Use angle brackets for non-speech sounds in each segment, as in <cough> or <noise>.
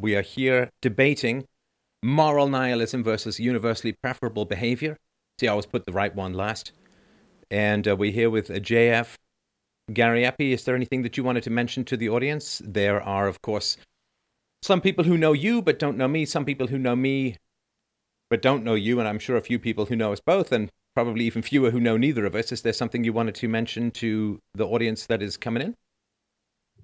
We are here debating moral nihilism versus universally preferable behavior. See, I always put the right one last. And uh, we're here with uh, JF. Gariepy, is there anything that you wanted to mention to the audience? There are, of course, some people who know you but don't know me, some people who know me but don't know you, and I'm sure a few people who know us both, and probably even fewer who know neither of us. Is there something you wanted to mention to the audience that is coming in?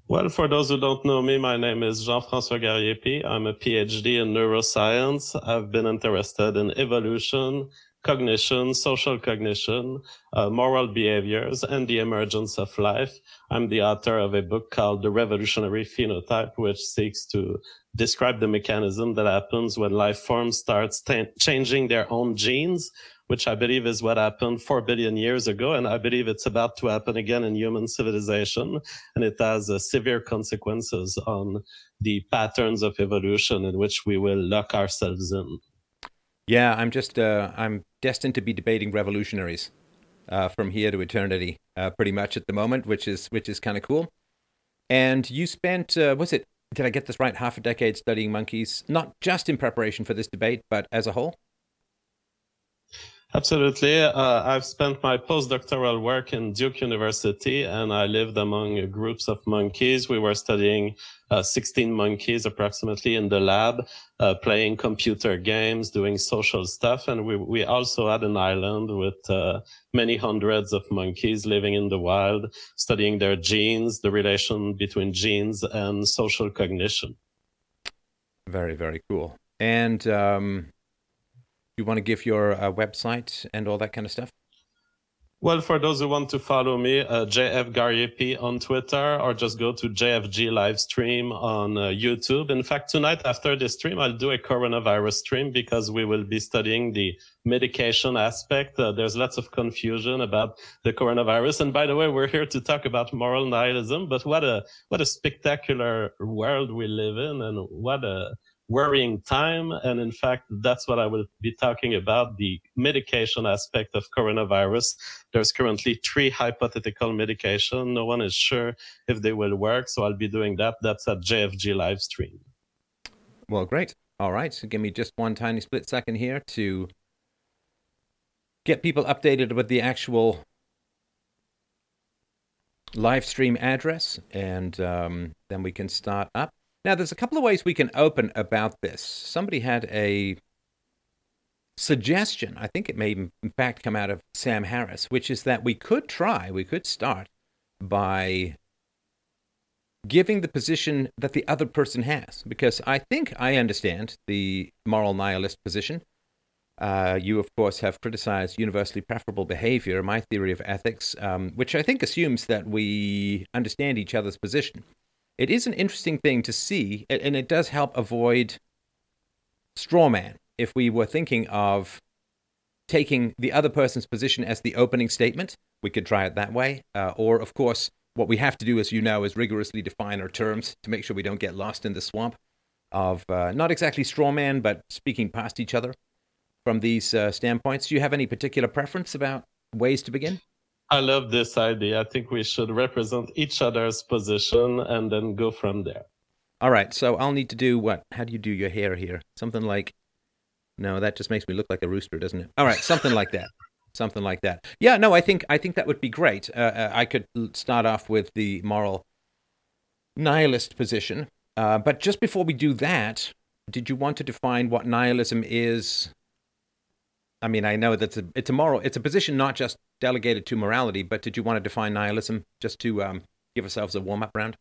Well, for those who don't know me, my name is Jean-François Gariepy. I'm a PhD in neuroscience. I've been interested in evolution, cognition, social cognition, uh, moral behaviors, and the emergence of life. I'm the author of a book called The Revolutionary Phenotype, which seeks to describe the mechanism that happens when life forms starts t- changing their own genes which I believe is what happened four billion years ago. And I believe it's about to happen again in human civilization. And it has uh, severe consequences on the patterns of evolution in which we will lock ourselves in. Yeah, I'm just, uh, I'm destined to be debating revolutionaries uh, from here to eternity, uh, pretty much at the moment, which is, which is kind of cool. And you spent, uh, was it, did I get this right, half a decade studying monkeys, not just in preparation for this debate, but as a whole? Absolutely. Uh, I've spent my postdoctoral work in Duke University and I lived among groups of monkeys. We were studying uh, 16 monkeys approximately in the lab, uh, playing computer games, doing social stuff. And we, we also had an island with uh, many hundreds of monkeys living in the wild, studying their genes, the relation between genes and social cognition. Very, very cool. And, um you want to give your uh, website and all that kind of stuff? Well, for those who want to follow me, uh, JF Gariepy on Twitter, or just go to JFG live stream on uh, YouTube. In fact, tonight after the stream, I'll do a coronavirus stream because we will be studying the medication aspect. Uh, there's lots of confusion about the coronavirus. And by the way, we're here to talk about moral nihilism, but what a, what a spectacular world we live in and what a, worrying time. And in fact, that's what I will be talking about the medication aspect of coronavirus. There's currently three hypothetical medication. No one is sure if they will work. So I'll be doing that. That's at JFG live stream. Well, great. All right. So give me just one tiny split second here to get people updated with the actual live stream address, and um, then we can start up. Now, there's a couple of ways we can open about this. Somebody had a suggestion, I think it may in fact come out of Sam Harris, which is that we could try, we could start by giving the position that the other person has. Because I think I understand the moral nihilist position. Uh, you, of course, have criticized universally preferable behavior, my theory of ethics, um, which I think assumes that we understand each other's position it is an interesting thing to see, and it does help avoid straw man. If we were thinking of taking the other person's position as the opening statement, we could try it that way. Uh, or, of course, what we have to do, as you know, is rigorously define our terms to make sure we don't get lost in the swamp of uh, not exactly straw man, but speaking past each other from these uh, standpoints. Do you have any particular preference about ways to begin? I love this idea. I think we should represent each other's position and then go from there. All right. So I'll need to do what? How do you do your hair here? Something like. No, that just makes me look like a rooster, doesn't it? All right, something like that. <laughs> Something like that. Yeah, no, I think I think that would be great. Uh, uh I could start off with the moral nihilist position, uh, but just before we do that, did you want to define what nihilism is I mean, I know that it's a, it's a moral, it's a position not just delegated to morality, but did you want to define nihilism just to um, give ourselves a warm up round?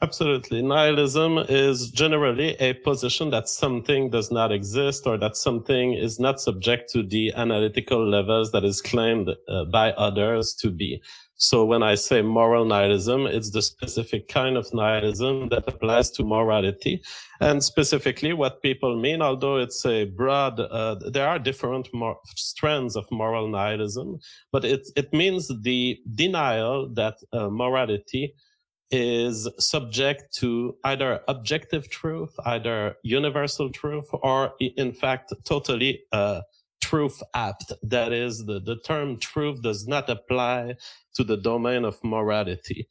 Absolutely. Nihilism is generally a position that something does not exist or that something is not subject to the analytical levels that is claimed uh, by others to be. So when I say moral nihilism, it's the specific kind of nihilism that applies to morality. And specifically what people mean, although it's a broad, uh, there are different mor- strands of moral nihilism, but it, it means the denial that uh, morality is subject to either objective truth, either universal truth, or in fact, totally uh, truth apt. That is, the, the term truth does not apply to the domain of morality.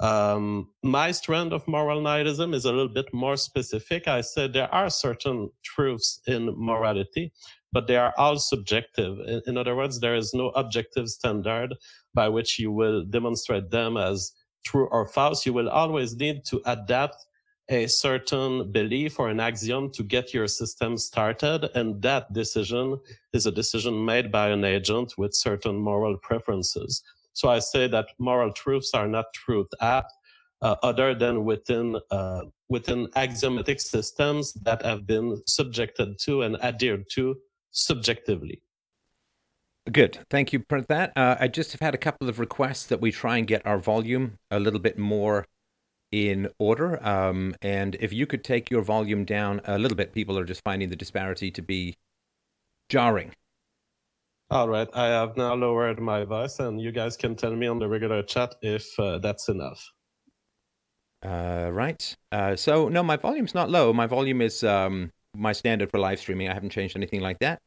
Um, my strand of moral nihilism is a little bit more specific. I said there are certain truths in morality, but they are all subjective. In, in other words, there is no objective standard by which you will demonstrate them as true or false. You will always need to adapt a certain belief or an axiom to get your system started. And that decision is a decision made by an agent with certain moral preferences. So I say that moral truths are not truth at, uh, other than within, uh, within axiomatic systems that have been subjected to and adhered to subjectively. Good. Thank you for that. Uh, I just have had a couple of requests that we try and get our volume a little bit more in order. Um, and if you could take your volume down a little bit, people are just finding the disparity to be jarring. All right, I have now lowered my voice, and you guys can tell me on the regular chat if uh, that's enough. Uh, right. Uh, so no, my volume's not low. My volume is um, my standard for live streaming. I haven't changed anything like that.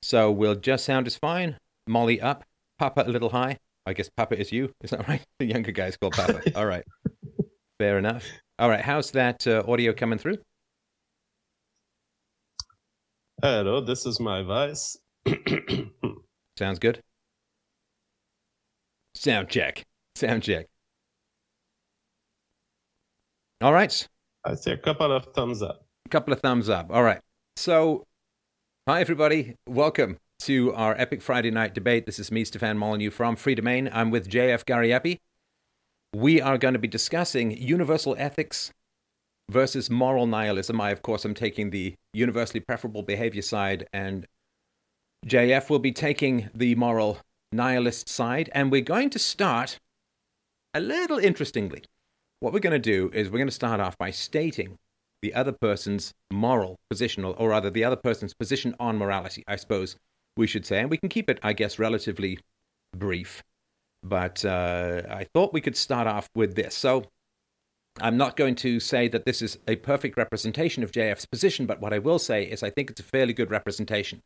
So we'll just sound is fine. Molly up, Papa a little high. I guess Papa is you. Is that right? <laughs> The younger guy's called Papa. <laughs> All right. Fair enough. All right. How's that uh, audio coming through? Hello, this is my voice. <clears throat> Sounds good. Sound check. Sound check. All right. I see a couple of thumbs up. A couple of thumbs up. All right. So, hi, everybody. Welcome to our Epic Friday Night Debate. This is me, Stefan Molyneux from Freedomain. I'm with JF Gariepy. We are going to be discussing universal ethics versus moral nihilism. I, of course, am taking the universally preferable behavior side, and JF will be taking the moral nihilist side, and we're going to start a little interestingly. What we're going to do is we're going to start off by stating the other person's moral position, or, rather, the other person's position on morality, I suppose we should say. And we can keep it, I guess, relatively brief. But uh, I thought we could start off with this. So I'm not going to say that this is a perfect representation of JF's position, but what I will say is I think it's a fairly good representation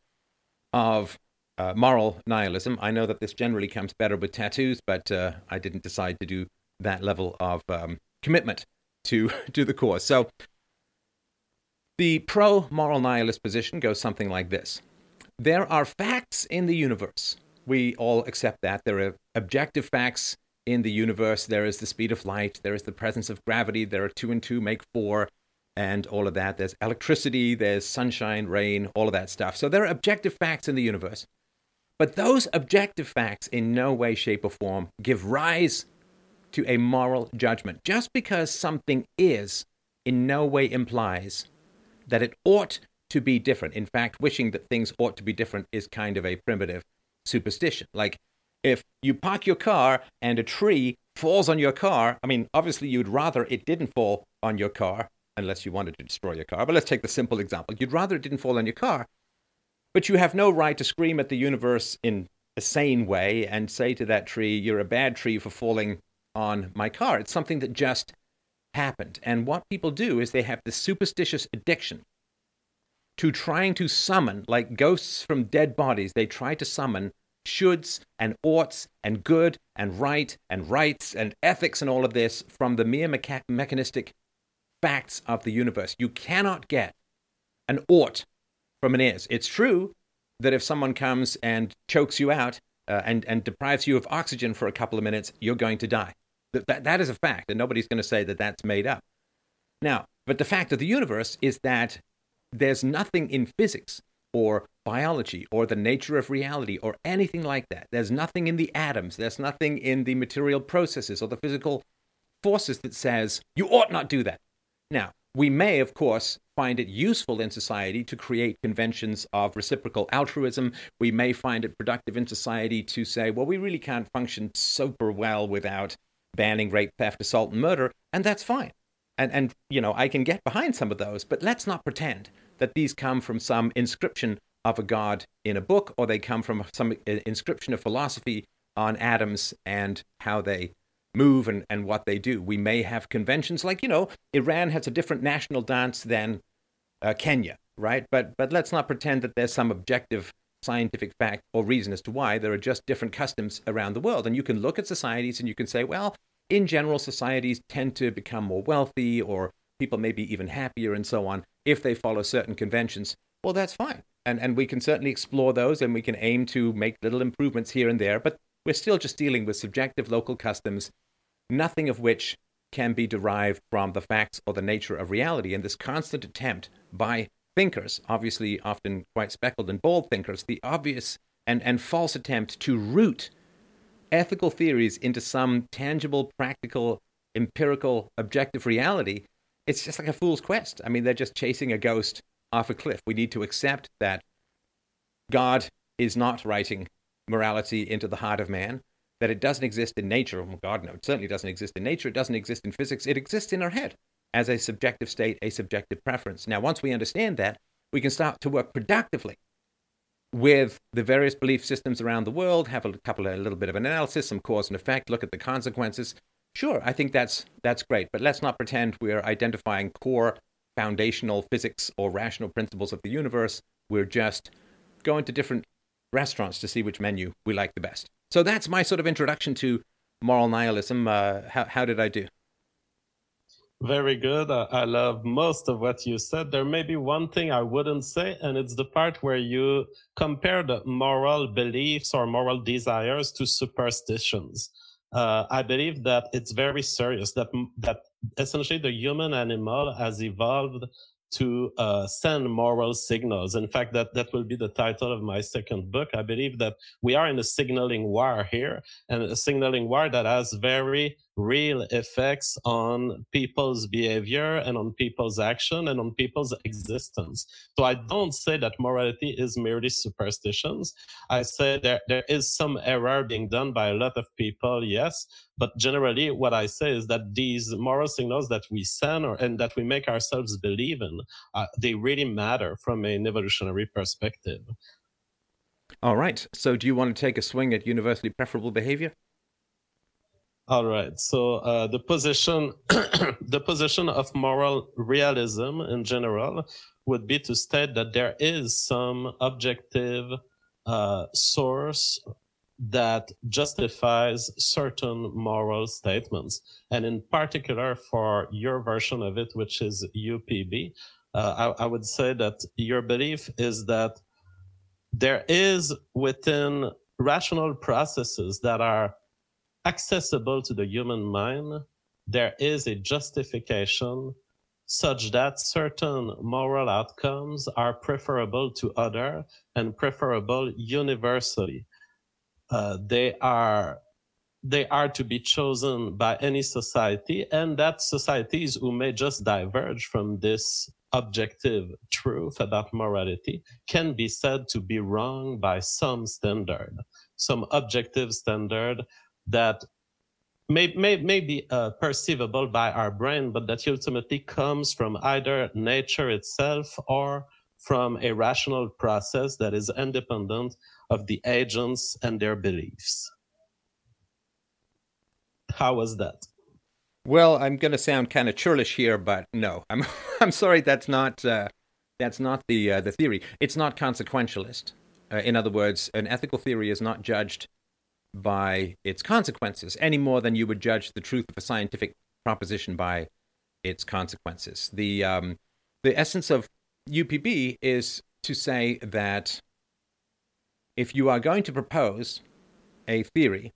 of uh, moral nihilism. I know that this generally comes better with tattoos, but uh, I didn't decide to do that level of um, commitment to <laughs> to the cause. So the pro moral nihilist position goes something like this: There are facts in the universe. We all accept that there are objective facts in the universe. There is the speed of light. There is the presence of gravity. There are two and two make four and all of that. There's electricity, there's sunshine, rain, all of that stuff. So there are objective facts in the universe. But those objective facts in no way, shape, or form give rise to a moral judgment. Just because something is in no way implies that it ought to be different. In fact, wishing that things ought to be different is kind of a primitive superstition. Like if you park your car and a tree falls on your car, I mean, obviously you'd rather it didn't fall on your car unless you wanted to destroy your car. But let's take the simple example. You'd rather it didn't fall on your car, but you have no right to scream at the universe in a sane way and say to that tree, You're a bad tree for falling on my car. It's something that just happened. And what people do is they have this superstitious addiction to trying to summon, like ghosts from dead bodies, they try to summon shoulds and oughts and good and right and rights and ethics and all of this from the mere mecha- mechanistic facts of the universe. You cannot get an ought from an is. It's true that if someone comes and chokes you out uh, and, and deprives you of oxygen for a couple of minutes, you're going to die. That, that, that is a fact, and nobody's going to say that that's made up. Now, but the fact of the universe is that there's nothing in physics or biology or the nature of reality or anything like that. There's nothing in the atoms, there's nothing in the material processes or the physical forces that says you ought not do that. Now, we may, of course, find it useful in society to create conventions of reciprocal altruism. We may find it productive in society to say, well, we really can't function super well without banning rape, theft, assault, and murder, and that's fine. And, and you know, I can get behind some of those, but let's not pretend that these come from some inscription of a god in a book or they come from some inscription of philosophy on atoms and how they move and, and what they do. We may have conventions like, you know, Iran has a different national dance than uh, Kenya, right? But, but let's not pretend that there's some objective scientific fact or reason as to why. There are just different customs around the world. And you can look at societies and you can say, well, in general, societies tend to become more wealthy or people may be even happier and so on if they follow certain conventions. Well, that's fine. And, and we can certainly explore those and we can aim to make little improvements here and there, but we're still just dealing with subjective local customs, nothing of which can be derived from the facts or the nature of reality. And this constant attempt by thinkers, obviously often quite speckled and bold thinkers, the obvious and, and false attempt to root ethical theories into some tangible, practical, empirical, objective reality, it's just like a fool's quest. I mean, they're just chasing a ghost off a cliff. We need to accept that God is not writing morality into the heart of man, that it doesn't exist in nature. Well, God, no, it certainly doesn't exist in nature. It doesn't exist in physics. It exists in our head as a subjective state, a subjective preference. Now, once we understand that, we can start to work productively with the various belief systems around the world, have a couple a little bit of an analysis, some cause and effect, look at the consequences. Sure, I think that's that's great, but let's not pretend we're identifying core foundational physics or rational principles of the universe. We're just going to different restaurants to see which menu we like the best. So that's my sort of introduction to moral nihilism. Uh, how, how did I do? Very good. I, I love most of what you said. There may be one thing I wouldn't say, and it's the part where you compare the moral beliefs or moral desires to superstitions. Uh, I believe that it's very serious that that essentially the human animal has evolved to uh, send moral signals. In fact, that, that will be the title of my second book. I believe that we are in a signaling war here, and a signaling war that has very real effects on people's behavior and on people's action and on people's existence. So I don't say that morality is merely superstitions. I say there, there is some error being done by a lot of people, yes. But generally, what I say is that these moral signals that we send or, and that we make ourselves believe in, uh, they really matter from an evolutionary perspective. All right. So, do you want to take a swing at universally preferable behavior? All right. So uh, the position, <coughs> the position of moral realism in general would be to state that there is some objective uh, source that justifies certain moral statements. And in particular, for your version of it, which is UPB, uh, I, I would say that your belief is that there is within rational processes that are accessible to the human mind, there is a justification such that certain moral outcomes are preferable to other and preferable universally. Uh, they are they are to be chosen by any society and that societies who may just diverge from this objective truth about morality can be said to be wrong by some standard some objective standard that may, may, may be uh, perceivable by our brain, but that ultimately comes from either nature itself or from a rational process that is independent of the agents and their beliefs. How was that? Well, I'm going to sound kind of churlish here, but no, I'm <laughs> I'm sorry. That's not uh, that's not the uh, the theory. It's not consequentialist. Uh, in other words, an ethical theory is not judged by its consequences any more than you would judge the truth of a scientific proposition by its consequences. The um, the essence of UPB is to say that if you are going to propose a theory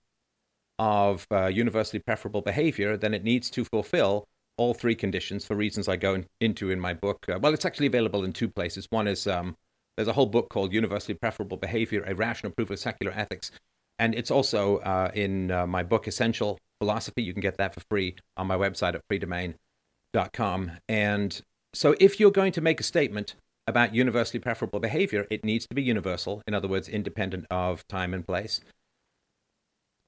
of uh, universally preferable behavior, then it needs to fulfill all three conditions for reasons I go in, into in my book. Uh, well, it's actually available in two places. One is um, there's a whole book called Universally Preferable Behavior: A Rational Proof of Secular Ethics, and it's also uh, in uh, my book, Essential Philosophy. You can get that for free on my website at freedomain.com. And so, if you're going to make a statement about universally preferable behavior, it needs to be universal, in other words, independent of time and place.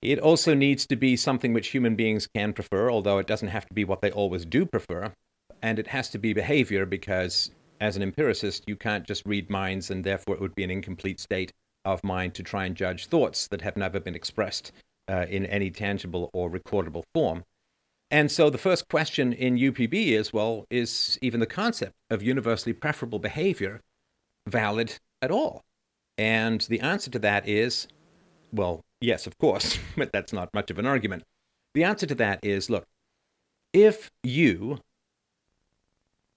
It also needs to be something which human beings can prefer, although it doesn't have to be what they always do prefer. And it has to be behavior because, as an empiricist, you can't just read minds, and therefore it would be an incomplete state of mind to try and judge thoughts that have never been expressed uh, in any tangible or recordable form. And so the first question in UPB is well, is even the concept of universally preferable behavior valid at all? And the answer to that is well, yes, of course, <laughs> but that's not much of an argument. The answer to that is look, if you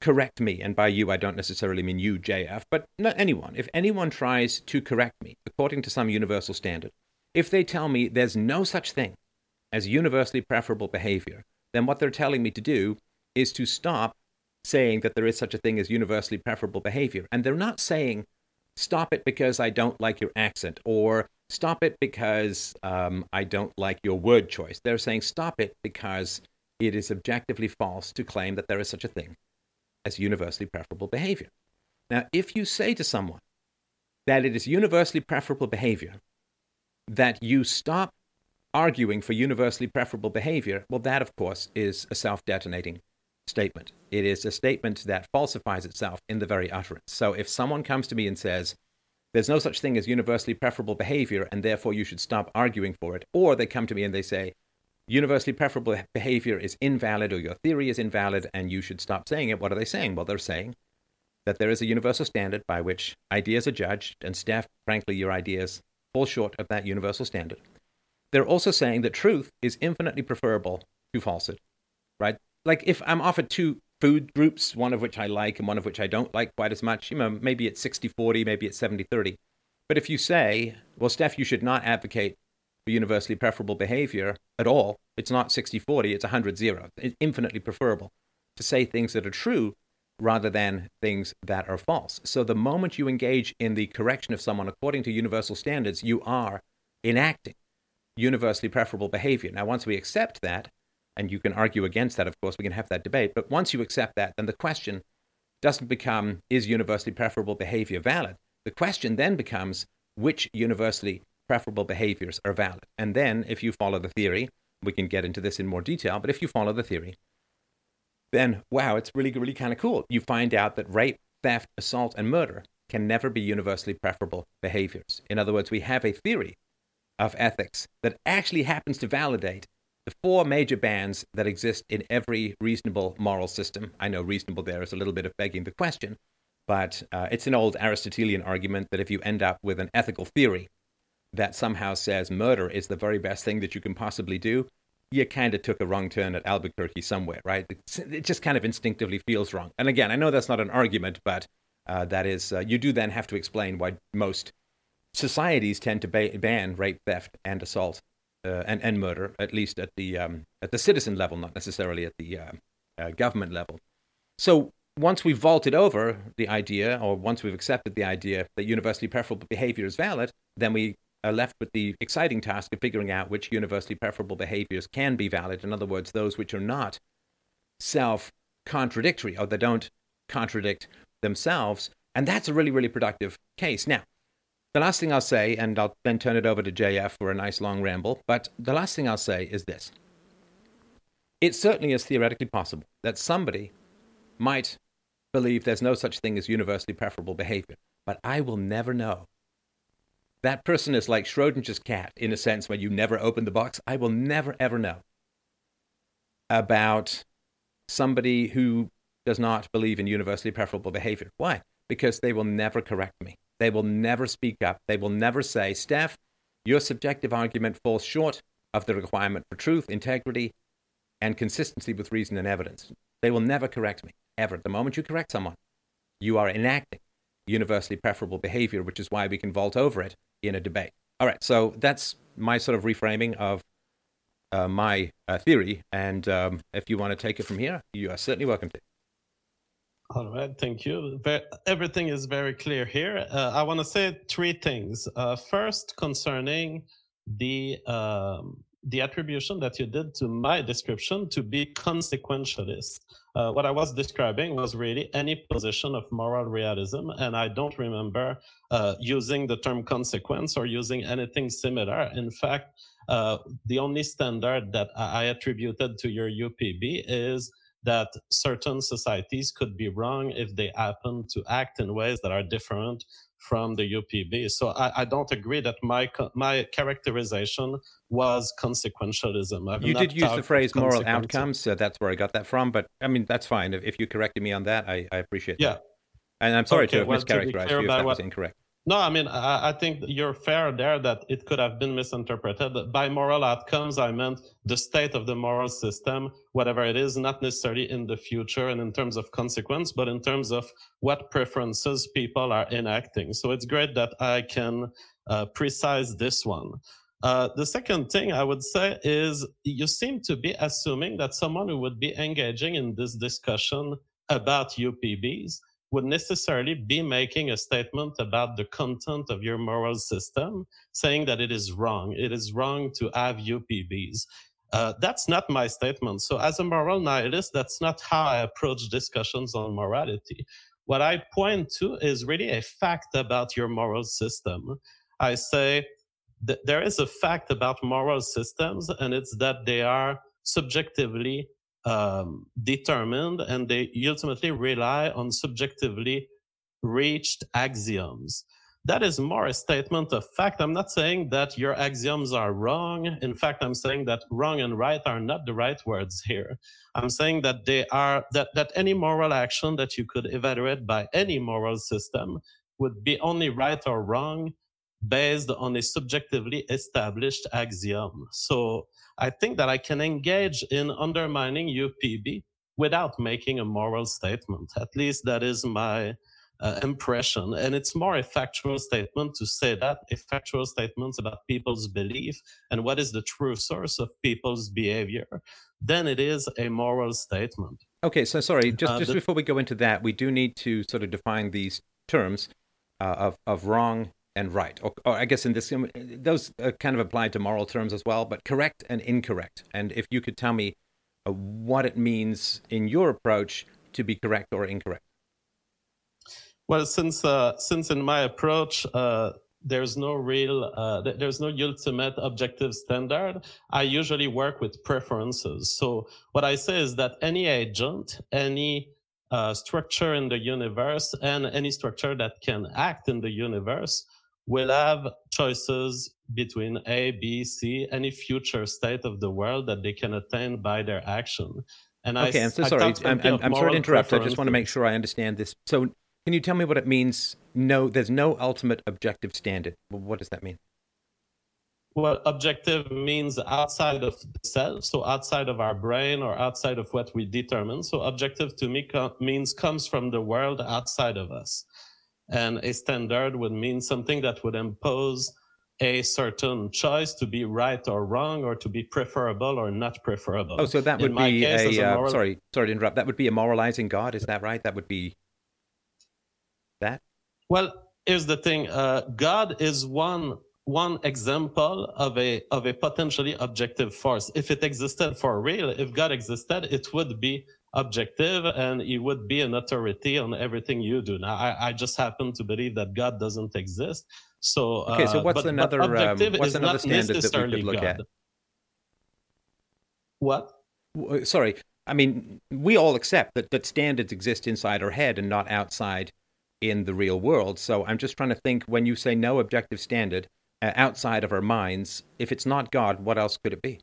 correct me, and by you I don't necessarily mean you, JF, but not anyone, if anyone tries to correct me according to some universal standard, if they tell me there's no such thing as universally preferable behavior, then what they're telling me to do is to stop saying that there is such a thing as universally preferable behavior. And they're not saying, stop it because I don't like your accent, or stop it because um, I don't like your word choice. They're saying, stop it because it is objectively false to claim that there is such a thing as universally preferable behavior. Now, if you say to someone that it is universally preferable behavior, that you stop arguing for universally preferable behavior, well, that, of course, is a self detonating statement. It is a statement that falsifies itself in the very utterance. So if someone comes to me and says, there's no such thing as universally preferable behavior, and therefore you should stop arguing for it, or they come to me and they say, universally preferable behavior is invalid or your theory is invalid and you should stop saying it, what are they saying? Well, they're saying that there is a universal standard by which ideas are judged, and Steph, frankly, your ideas fall short of that universal standard. They're also saying that truth is infinitely preferable to falsehood, right? Like if I'm offered two food groups, one of which I like and one of which I don't like quite as much, you know, maybe it's 60 40, maybe it's 70 30. But if you say, well, Steph, you should not advocate universally preferable behavior at all, it's not 60 40, it's 100 0. It's infinitely preferable to say things that are true rather than things that are false. So the moment you engage in the correction of someone according to universal standards, you are enacting universally preferable behavior. Now, once we accept that, and you can argue against that, of course, we can have that debate, but once you accept that, then the question doesn't become is universally preferable behavior valid? The question then becomes which universally preferable behaviors are valid. And then, if you follow the theory, we can get into this in more detail, but if you follow the theory, then wow, it's really, really kind of cool. You find out that rape, theft, assault, and murder can never be universally preferable behaviors. In other words, we have a theory of ethics that actually happens to validate the four major bans that exist in every reasonable moral system. I know reasonable there is a little bit of begging the question, but uh, it's an old Aristotelian argument that if you end up with an ethical theory that somehow says murder is the very best thing that you can possibly do, you kind of took a wrong turn at Albuquerque somewhere, right? It just kind of instinctively feels wrong. And again, I know that's not an argument, but uh, that is, uh, you do then have to explain why most societies tend to ba- ban rape, theft, and assault uh, and, and murder, at least at the um, at the citizen level, not necessarily at the uh, uh, government level. So once we've vaulted over the idea, or once we've accepted the idea that universally preferable behavior is valid, then we are left with the exciting task of figuring out which universally preferable behaviors can be valid. In other words, those which are not self contradictory or they don't contradict themselves. And that's a really, really productive case. Now, the last thing I'll say, and I'll then turn it over to JF for a nice long ramble, but the last thing I'll say is this. It certainly is theoretically possible that somebody might believe there's no such thing as universally preferable behavior, but I will never know. That person is like Schrodinger's cat in a sense when you never open the box. I will never, ever know about somebody who does not believe in universally preferable behavior. Why? Because they will never correct me. They will never speak up. They will never say, Steph, your subjective argument falls short of the requirement for truth, integrity, and consistency with reason and evidence. They will never correct me, ever. The moment you correct someone, you are enacting universally preferable behavior, which is why we can vault over it in a debate. All right, so that's my sort of reframing of uh, my uh, theory. And um, if you want to take it from here, you are certainly welcome to. All right, thank you. Everything is very clear here. Uh, I want to say three things. Uh, first, concerning the um, the attribution that you did to my description to be consequentialist. Uh, what I was describing was really any position of moral realism, and I don't remember uh, using the term consequence or using anything similar. In fact, uh, the only standard that I attributed to your UPB is that certain societies could be wrong if they happen to act in ways that are different from the UPB. So I, I don't agree that my my characterization was consequentialism. I've you did use the phrase moral outcomes, so that's where I got that from. But I mean, that's fine. If, if you corrected me on that, I, I appreciate yeah. that. And I'm sorry okay, to have well, mischaracterized you if that was incorrect. No, I mean, I, I, think you're fair there that it could have been misinterpreted. By moral outcomes, I meant the state of the moral system, whatever it is, not necessarily in the future and in terms of consequence, but in terms of what preferences people are enacting. So it's great that I can uh, precise this one. Uh, the second thing I would say is you seem to be assuming that someone who would be engaging in this discussion about UPBs would necessarily be making a statement about the content of your moral system, saying that it is wrong. It is wrong to have UPBs. Uh, that's not my statement. So, as a moral nihilist, that's not how I approach discussions on morality. What I point to is really a fact about your moral system. I say that there is a fact about moral systems, and it's that they are subjectively um, determined and they ultimately rely on subjectively reached axioms. That is more a statement of fact. I'm not saying that your axioms are wrong. In fact, I'm saying that wrong and right are not the right words here. I'm saying that they are that, that any moral action that you could evaluate by any moral system would be only right or wrong based on a subjectively established axiom. So I think that I can engage in undermining UPB without making a moral statement. At least that is my uh, impression. And it's more a factual statement to say that, a factual statement about people's belief and what is the true source of people's behavior, than it is a moral statement. Okay, so sorry, just, uh, just the, before we go into that, we do need to sort of define these terms uh, of, of wrong and right. Or, or, I guess in this, those kind of apply to moral terms as well, but correct and incorrect. And if you could tell me uh, what it means in your approach to be correct or incorrect. Well, since uh, since in my approach, uh, there's no real, uh, there's no ultimate objective standard. I usually work with preferences. So what I say is that any agent, any uh, structure in the universe, and any structure that can act in the universe will have choices between A, B, C, any future state of the world that they can attain by their action. And okay, I, am so sorry. I'm, I'm, I'm sorry to interrupt. I just want to make sure I understand this. So, can you tell me what it means? No, there's no ultimate objective standard. What does that mean? Well, objective means outside of the self, so outside of our brain or outside of what we determine. So, objective to me co- means comes from the world outside of us. And a standard would mean something that would impose a certain choice to be right or wrong or to be preferable or not preferable. Oh, so that would be case, a, a uh, sorry, sorry to interrupt. That would be a moralizing God. Is that right? That would be that. Well, here's the thing. Uh, God is one one example of a of a potentially objective force. If it existed for real, if God existed, it would be objective and he would be an authority on everything you do. Now, I, I just happen to believe that God doesn't exist. So, okay, so uh, what's uh, but, another but um, what's another standard that we could look God. at? What? Uh, sorry, I mean we all accept that that standards exist inside our head and not outside in the real world. So I'm just trying to think when you say no objective standard uh, outside of our minds, if it's not God, what else could it be?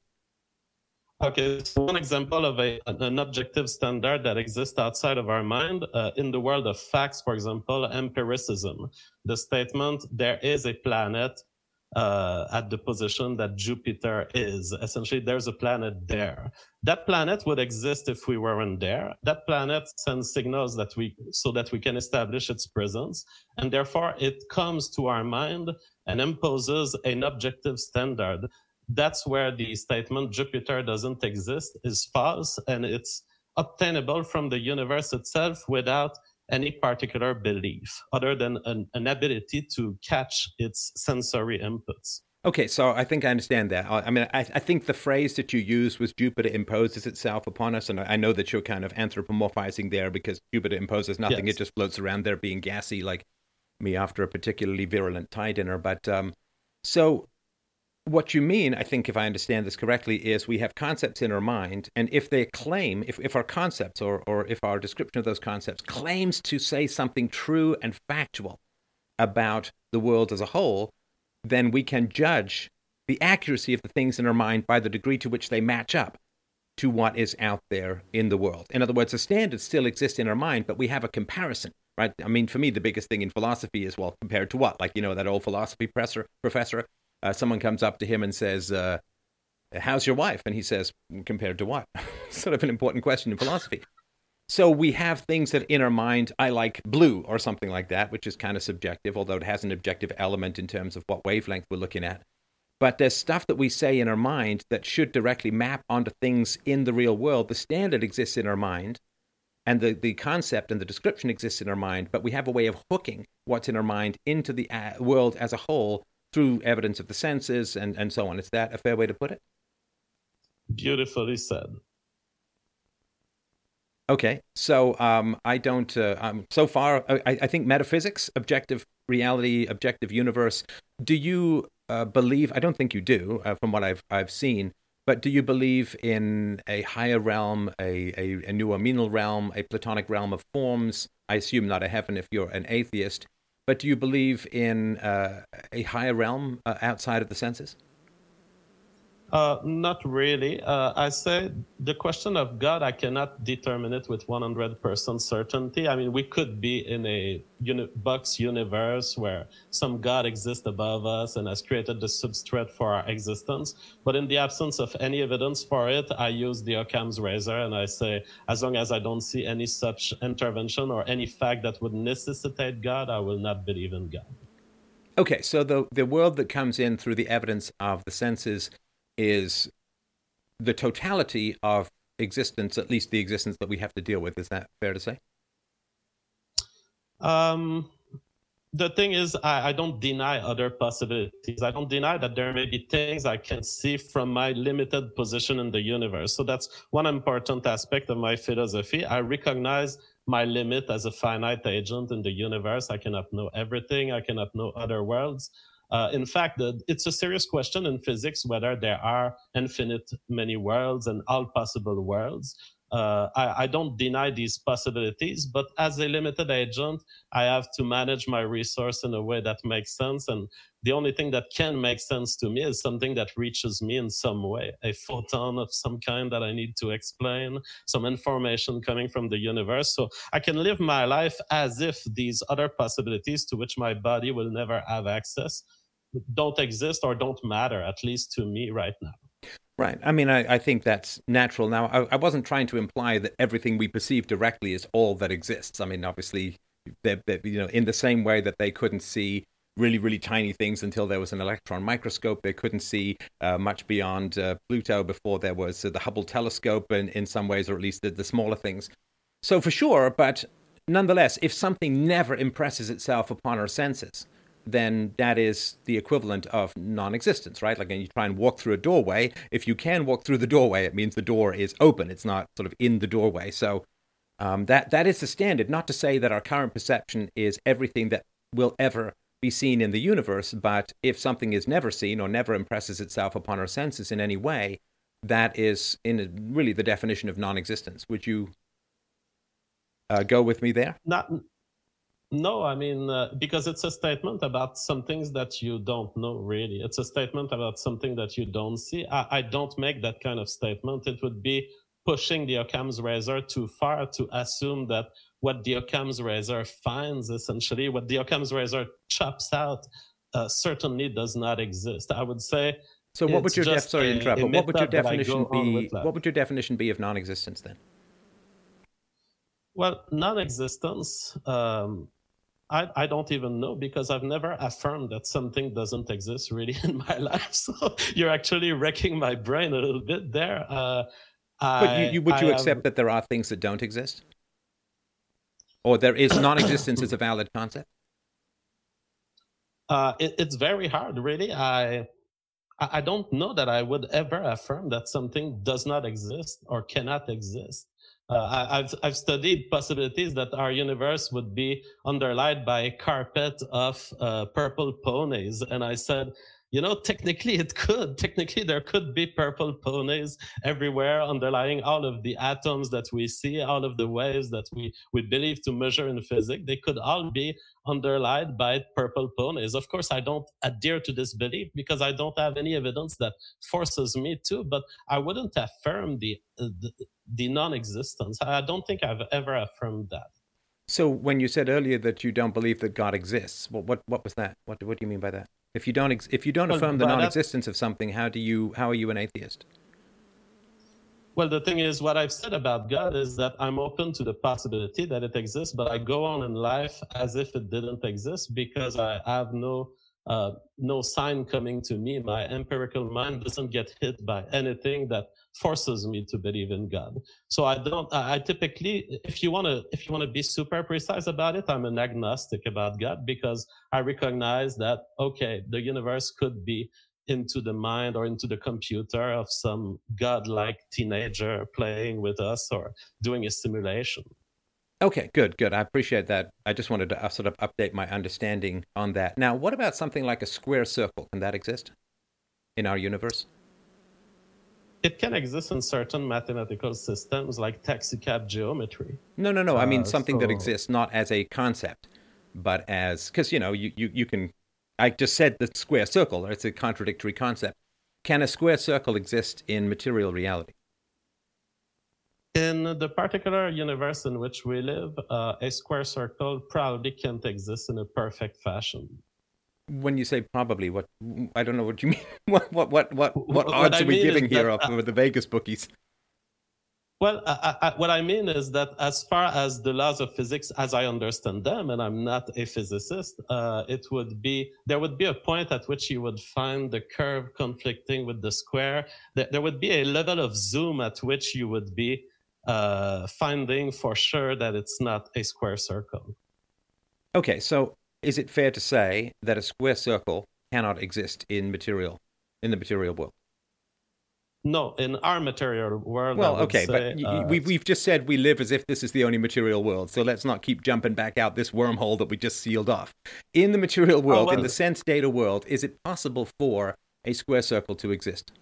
Okay, so one example of a, an objective standard that exists outside of our mind uh, in the world of facts, for example, empiricism. The statement, there is a planet uh, at the position that Jupiter is. Essentially, there's a planet there. That planet would exist if we weren't there. That planet sends signals that we, so that we can establish its presence. And therefore, it comes to our mind and imposes an objective standard that's where the statement Jupiter doesn't exist is false and it's obtainable from the universe itself without any particular belief other than an, an ability to catch its sensory inputs. Okay, so I think I understand that. I mean, I, I, think the phrase that you used was Jupiter imposes itself upon us, and I know that you're kind of anthropomorphizing there because Jupiter imposes nothing; yes. it just floats around there being gassy, like me after a particularly virulent Thai dinner. But um, so what you mean, I think, if I understand this correctly, is we have concepts in our mind, and if they claim, if, if our concepts or, or if our description of those concepts claims to say something true and factual about the world as a whole, then we can judge the accuracy of the things in our mind by the degree to which they match up to what is out there in the world. In other words, the standards still exist in our mind, but we have a comparison right? I mean, for me, the biggest thing in philosophy is well, compared to what? Like you know that old philosophy professor. Professor, uh, someone comes up to him and says, uh, "How's your wife?" And he says, "Compared to what?" <laughs> sort of an important question in philosophy. So we have things that in our mind, I like blue or something like that, which is kind of subjective, although it has an objective element in terms of what wavelength we're looking at. But there's stuff that we say in our mind that should directly map onto things in the real world. The standard exists in our mind, and the, the concept and the description exists in our mind, but we have a way of hooking what's in our mind into the uh, world as a whole through evidence of the senses and, and so on. Is that a fair way to put it? Beautifully said. Okay, so um, I don't. Uh, um, so far, I, I, think metaphysics, objective reality, objective universe. Do you uh, believe? I don't think you do, uh, from what I've I've seen. But do you believe in a higher realm, a, a, a noumenal realm, a platonic realm of forms? I assume not a heaven if you're an atheist. But do you believe in uh, a higher realm uh, outside of the senses? Uh, not really. Uh, I say the question of God, I cannot determine it with 100% certainty. I mean, we could be in a uni- box universe where some God exists above us and has created the substrate for our existence. But in the absence of any evidence for it, I use the Occam's razor and I say, as long as I don't see any such intervention or any fact that would necessitate God, I will not believe in God. Okay, so the the world that comes in through the evidence of the senses is the totality of existence, at least the existence that we have to deal with. Is that fair to say? Um, the thing is, I, I, don't deny other possibilities. I don't deny that there may be things I can see from my limited position in the universe. So that's one important aspect of my philosophy. I recognize my limit as a finite agent in the universe. I cannot know everything. I cannot know other worlds. Uh, in fact, it's a serious question in physics whether there are infinite many worlds and all possible worlds. Uh, I, I, don't deny these possibilities, but as a limited agent, I have to manage my resource in a way that makes sense. And the only thing that can make sense to me is something that reaches me in some way a photon of some kind that I need to explain, some information coming from the universe. So I can live my life as if these other possibilities to which my body will never have access don't exist or don't matter, at least to me right now. Right. I mean, I, I think that's natural. Now, I, I, wasn't trying to imply that everything we perceive directly is all that exists. I mean, obviously, they're, they're, you know, in the same way that they couldn't see really, really tiny things until there was an electron microscope, they couldn't see uh, much beyond uh, Pluto before there was uh, the Hubble telescope, in, in some ways, or at least the, the smaller things. So, for sure, but nonetheless, if something never impresses itself upon our senses, then that is the equivalent of non-existence, right? Like and you try and walk through a doorway, if you can walk through the doorway, it means the door is open. It's not sort of in the doorway. So um, that that is the standard. Not to say that our current perception is everything that will ever be seen in the universe, but if something is never seen or never impresses itself upon our senses in any way, that is in really the definition of non-existence. Would you uh, go with me there? Not no, I mean, uh, because it's a statement about some things that you don't know, really. It's a statement about something that you don't see. I, I don't make that kind of statement. It would be pushing the Occam's razor too far to assume that what the Occam's razor finds, essentially, what the Occam's razor chops out, uh, certainly does not exist. I would say. So, what would your def- sorry, interrupt, what would your definition be? What would your definition be of non-existence then? Well, non-existence. Um, I, I don't even know because I've never affirmed that something doesn't exist really <laughs> in my life. <laughs> So you're actually wrecking my brain a little bit there. Uh, but I, you, you, would you I accept that there are things that don't exist? Or there is non-existence as a valid concept? Uh, it, it's very hard, really. I I don't know that I would ever affirm that something does not exist or cannot exist. Uh, I've, I've studied possibilities that our universe would be underlined by a carpet of uh, purple ponies. And I said, you know, technically it could. Technically, there could be purple ponies everywhere underlying all of the atoms that we see, all of the waves that we, we believe to measure in physics. They could all be underlined by purple ponies. Of course, I don't adhere to this belief because I don't have any evidence that forces me to, but I wouldn't affirm the, uh, the, the non existence. I don't think I've ever affirmed that. So when you said earlier that you don't believe that God exists, what what, what was that? What what do you mean by that? If you don't ex- if you don't Well, affirm the non-existence of something, how do you how are you an atheist? Well, the thing is, what I've said about God is that I'm open to the possibility that it exists, but I go on in life as if it didn't exist because I have no uh, no sign coming to me. My empirical mind doesn't get hit by anything that forces me to believe in God. So I don't. I typically, if you want to, if you want to be super precise about it, I'm an agnostic about God because I recognize that okay, the universe could be into the mind or into the computer of some godlike teenager playing with us or doing a simulation. Okay, good, good. I appreciate that. I just wanted to uh, sort of update my understanding on that. Now, what about something like a square circle? Can that exist in our universe? It can exist in certain mathematical systems like taxicab geometry. No, no, no. I mean Uh, something that exists not as a concept, but as because you know you, you you can. I just said the square circle. It's a contradictory concept. Can a square circle exist in material reality? In the particular universe in which we live, uh, a square circle probably can't exist in a perfect fashion. When you say probably, what I don't know what you <laughs> mean. What what what what what odds are we mean giving here that, of uh, the Vegas bookies? Well, I, I, what I mean is that as far as the laws of physics, as I understand them, and I'm not a physicist, uh, it would be there would be a point at which you would find the curve conflicting with the square. There, there would be a level of zoom at which you would be uh, finding for sure that it's not a square circle. Okay, so is it fair to say that a square circle cannot exist in material in the material world? No, in our material world. Well, okay, say, but uh, we've we've just said we live as if this is the only material world. So let's not keep jumping back out this wormhole that we just sealed off. In the material world, in well- the sense data world, is it possible for a square circle to exist?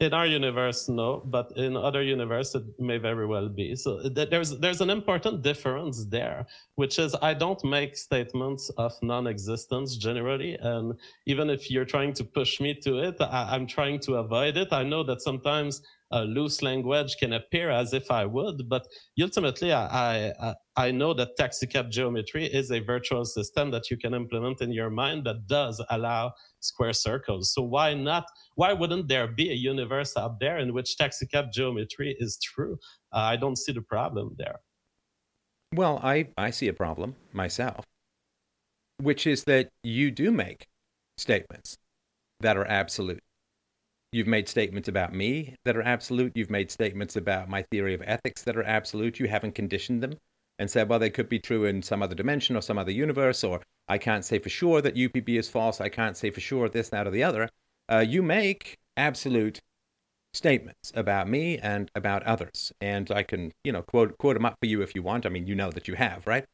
In our universe no but in other universe it may very well be. So there's there's an important difference there which is i don't make statements of non-existence generally and even if you're trying to push me to it I, i'm trying to avoid it. I know that sometimes uh, loose language can appear as if i would but ultimately I, I i know that taxicab geometry is a virtual system that you can implement in your mind that does allow square circles so why not why wouldn't there be a universe out there in which taxicab geometry is true? Uh, I don't see the problem there. Well, I, I see a problem myself, which is that you do make statements that are absolute. You've made statements about me that are absolute. You've made statements about my theory of ethics that are absolute. You haven't conditioned them and said, well, they could be true in some other dimension or some other universe, or I can't say for sure that UPB is false. I can't say for sure this, that, or the other. Uh, you make absolute statements about me and about others. And I can, you know, quote, quote them up for you if you want. I mean, you know that you have, right?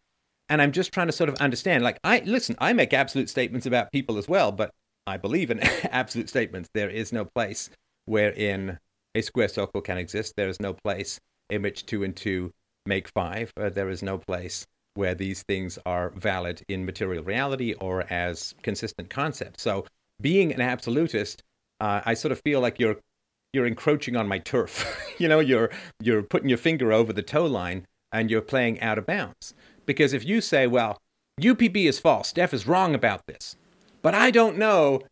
And I'm just trying to sort of understand. Like, I listen, I make absolute statements about people as well, but I believe in <laughs> absolute statements. There is no place wherein a square circle can exist. There is no place in which two and two make five. Uh, there is no place where these things are valid in material reality or as consistent concepts. So, being an absolutist, uh, I sort of feel like you're you're encroaching on my turf. <laughs> you know, you're you're putting your finger over the toe line and you're playing out of bounds. Because if you say, well, UPB is false, Steph is wrong about this, but I don't know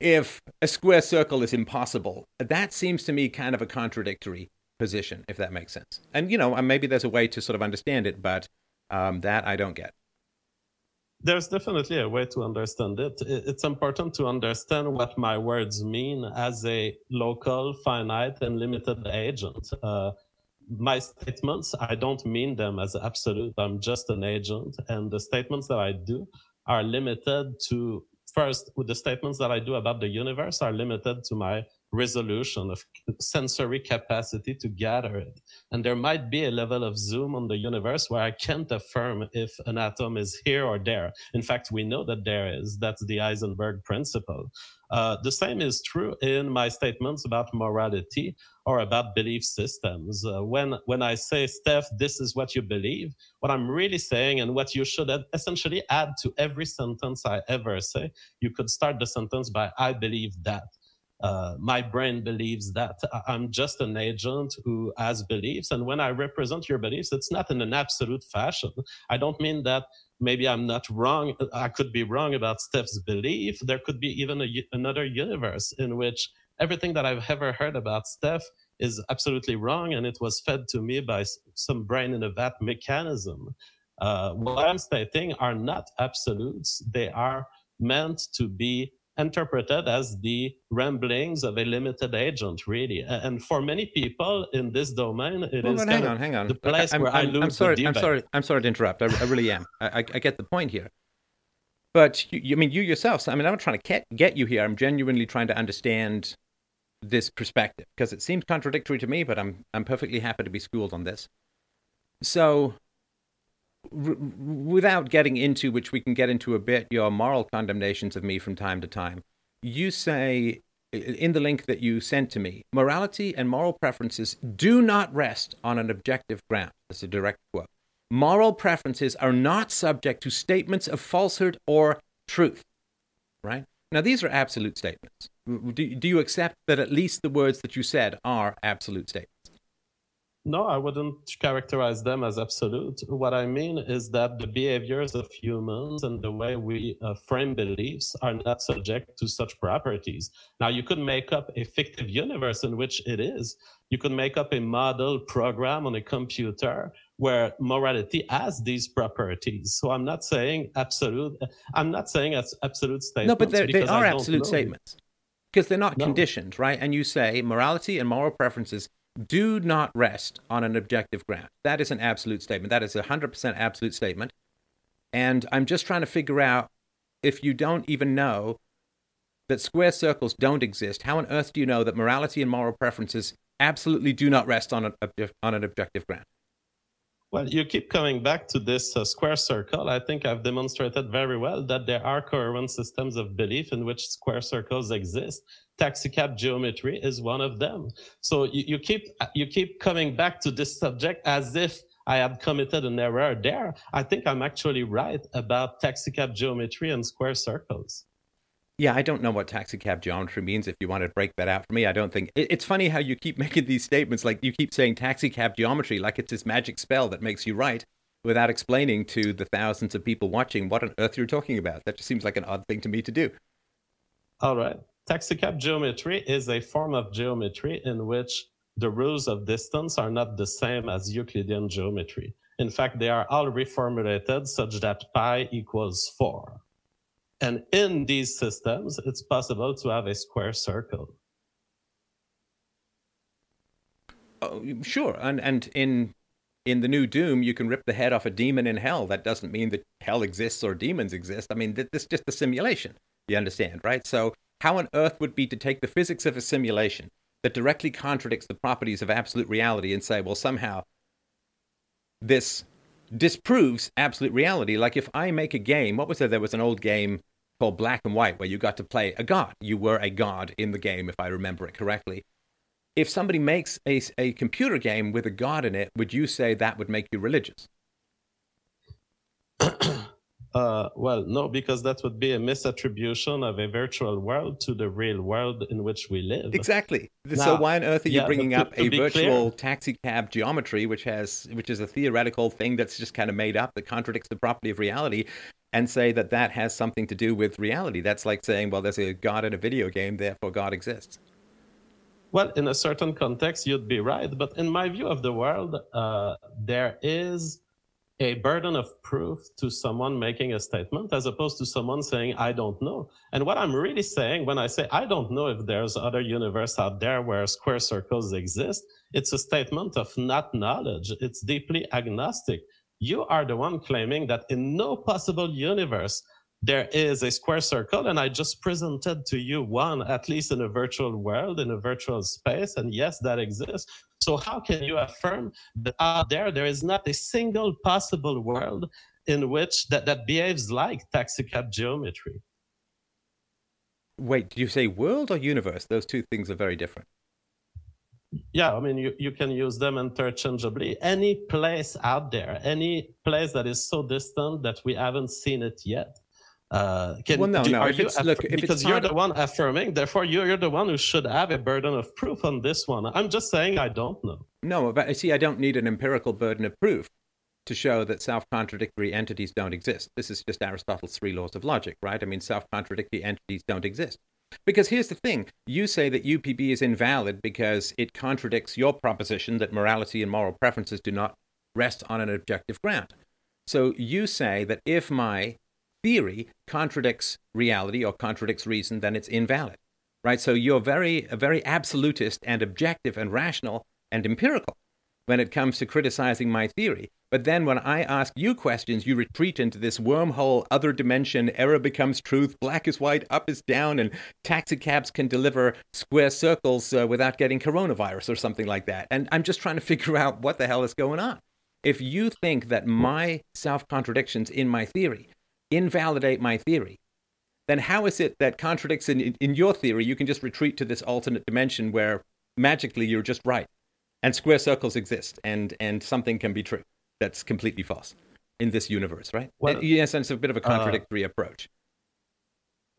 if a square circle is impossible, that seems to me kind of a contradictory position, if that makes sense. And, you know, maybe there's a way to sort of understand it, but um, that I don't get. There's definitely a way to understand it. It's important to understand what my words mean as a local, finite, and limited agent. Uh, my statements, I don't mean them as absolute. I'm just an agent. And the statements that I do are limited to, first, with the statements that I do about the universe are limited to my resolution of sensory capacity to gather it. And there might be a level of zoom on the universe where I can't affirm if an atom is here or there. In fact, we know that there is. That's the Heisenberg principle. Uh, the same is true in my statements about morality or about belief systems. Uh, when when I say, Steph, this is what you believe, what I'm really saying and what you should essentially add to every sentence I ever say, you could start the sentence by "I believe that." Uh, my brain believes that I'm just an agent who has beliefs. And when I represent your beliefs, it's not in an absolute fashion. I don't mean that maybe I'm not wrong. I could be wrong about Steph's belief. There could be even a, another universe in which everything that I've ever heard about Steph is absolutely wrong and it was fed to me by some brain in a vat mechanism. Uh, what I'm stating are not absolutes. They are meant to be interpreted as the ramblings of a limited agent, really. And for many people in this domain, it well, is hang on, hang on. the place I'm, where I'm, I lose I'm sorry, the I'm sorry. I'm sorry to interrupt. I, I really am. I, I, I get the point here. But you, you, I mean, you yourself. I mean, I'm not trying to get, get you here. I'm genuinely trying to understand this perspective because it seems contradictory to me. But I'm I'm perfectly happy to be schooled on this. So, r- without getting into which we can get into a bit, your moral condemnations of me from time to time, you say in the link that you sent to me, morality and moral preferences do not rest on an objective ground. That's a direct quote. Moral preferences are not subject to statements of falsehood or truth. Right? Now, these are absolute statements. Do, do you accept that at least the words that you said are absolute statements? No, I wouldn't characterize them as absolute. What I mean is that the behaviors of humans and the way we uh, frame beliefs are not subject to such properties. Now, you could make up a fictive universe in which it is. You could make up a model program on a computer where morality has these properties. So I'm not saying absolute. I'm not saying as absolute statements. No, but they are absolute statements because they're not No. conditioned, right? And you say morality and moral preferences do not rest on an objective ground. That is an absolute statement. That is a 100% absolute statement. And I'm just trying to figure out if you don't even know that square circles don't exist, how on earth do you know that morality and moral preferences absolutely do not rest on an, on an objective ground? Well, you keep coming back to this uh, square circle. I think I've demonstrated very well that there are coherent systems of belief in which square circles exist. Taxicab geometry is one of them. So you, you keep you keep coming back to this subject as if I had committed an error there. I think I'm actually right about taxicab geometry and square circles. Yeah, I don't know what taxicab geometry means. If you want to break that out for me, I don't think it's funny how you keep <laughs> making these statements. Like you keep saying taxicab geometry, like it's this magic spell that makes you right, without explaining to the thousands of people watching what on earth you're talking about. That just seems like an odd thing to me to do. All right. Taxicab geometry is a form of geometry in which the rules of distance are not the same as Euclidean geometry. In fact, they are all reformulated such that pi equals 4. And in these systems, it's possible to have a square circle. Oh, sure, and and in in the new Doom, you can rip the head off a demon in hell. That doesn't mean that hell exists or demons exist. I mean, th- this is just a simulation. You understand, right? So, how on earth would be to take the physics of a simulation that directly contradicts the properties of absolute reality and say, well, somehow this disproves absolute reality? Like if I make a game, what was there? There was an old game called Black and White where you got to play a god. You were a god in the game, if I remember it correctly if somebody makes a, a computer game with a god in it, would you say that would make you religious? <coughs> Uh, well, no, because that would be a misattribution of a virtual world to the real world in which we live. Exactly. so why on earth are you yeah, bringing to- up to a virtual clear- taxi cab geometry, which has which is a theoretical thing that's just kind of made up that contradicts the property of reality, and say that that has something to do with reality? That's like saying, well, there's a god in a video game, therefore God exists. Well, in a certain context, you'd be right. But in my view of the world, uh, there is a burden of proof to someone making a statement as opposed to someone saying, I don't know. And what I'm really saying when I say, I don't know if there's other universe out there where square circles exist, it's a statement of not knowledge. It's deeply agnostic. You are the one claiming that in no possible universe there is a square circle and i just presented to you one at least in a virtual world in a virtual space and yes that exists so how can you affirm that out there there is not a single possible world in which that, that behaves like taxicab geometry Wait, did you say world or universe? Those two things are very different. Yeah i mean you, you can use them interchangeably any place out there any place that is so distant that we haven't seen it yet Uh, can, well, no, do, no. If you it's, look, if because you're part the one affirming, therefore you're the one who should have a burden of proof on this one. I'm just saying I don't know. No, but I see, I don't need an empirical burden of proof to show that self contradictory entities don't exist. This is just Aristotle's three laws of logic, right? I mean, self contradictory entities don't exist. Because here's the thing you say that UPB is invalid because it contradicts your proposition that morality and moral preferences do not rest on an objective ground. So you say that if my theory contradicts reality or contradicts reason, then it's invalid, right? So you're very, very absolutist and objective and rational and empirical when it comes to criticizing my theory. But then when I ask you questions, you retreat into this wormhole, other dimension, error becomes truth, black is white, up is down, and taxicabs can deliver square circles uh, without getting coronavirus or something like that. And I'm just trying to <laughs> figure out what the hell is going on. If you think that my self contradictions in my theory invalidate my theory, then how is it that contradicts in, in your theory, you can just retreat to this alternate dimension where magically you're just right and square circles exist and, and something can be true that's completely false in this universe, right? Well, in a sense, a bit of a uh, contradictory approach.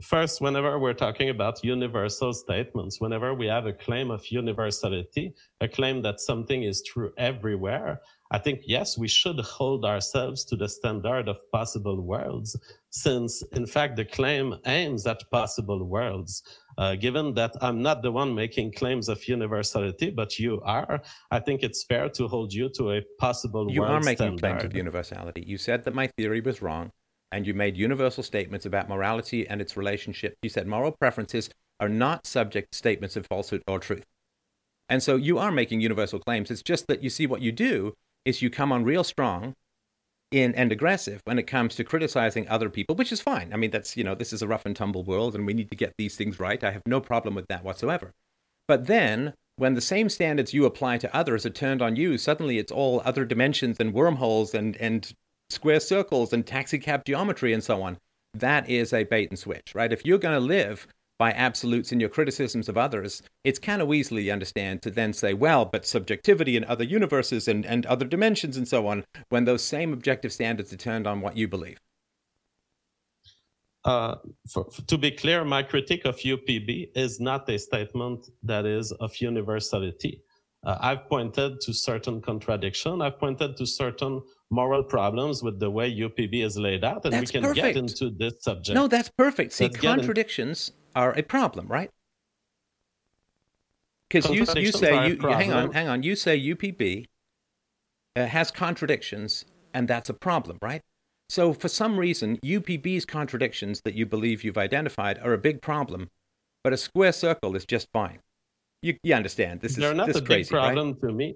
First, whenever we're talking about universal statements, whenever we have a claim of universality, a claim that something is true everywhere, I think, yes, we should hold ourselves to the standard of possible worlds, since in fact the claim aims at possible worlds. Uh, given that I'm not the one making claims of universality, but you are, I think it's fair to hold you to a possible You are making standard. claims of universality. You said that my theory was wrong, and you made universal statements about morality and its relationship. You said moral preferences are not subject to statements of falsehood or truth. And so you are making universal claims. It's just that you see what you do is you come on real strong in and aggressive when it comes to criticizing other people, which is fine. I mean, that's, you know, this is a rough and tumble world and we need to get these things right. I have no problem with that whatsoever. But then when the same standards you apply to others are turned on you, suddenly it's all other dimensions and wormholes and, and square circles and taxicab geometry and so on. That is a bait and switch, right? If you're going to live by absolutes in your criticisms of others, it's kind of easily, you understand, to then say, well, but subjectivity in other universes and, and other dimensions and so on, when those same objective standards are turned on what you believe. Uh, for, for- to be clear, my critique of UPB is not a statement that is of universality. Uh, I've pointed to certain contradiction. I've pointed to certain moral problems with the way UPB is laid out, and That's we can get into this subject. No, that's perfect. See, Let's contradictions are a problem, right? Because you, you say you, hang on, hang on. You say UPB uh, has contradictions, and that's a problem, right? So for some reason, UPB's contradictions that you believe you've identified are a big problem, but a square circle is just fine. You, you understand? This is They're not this a is big crazy, right? problem to me.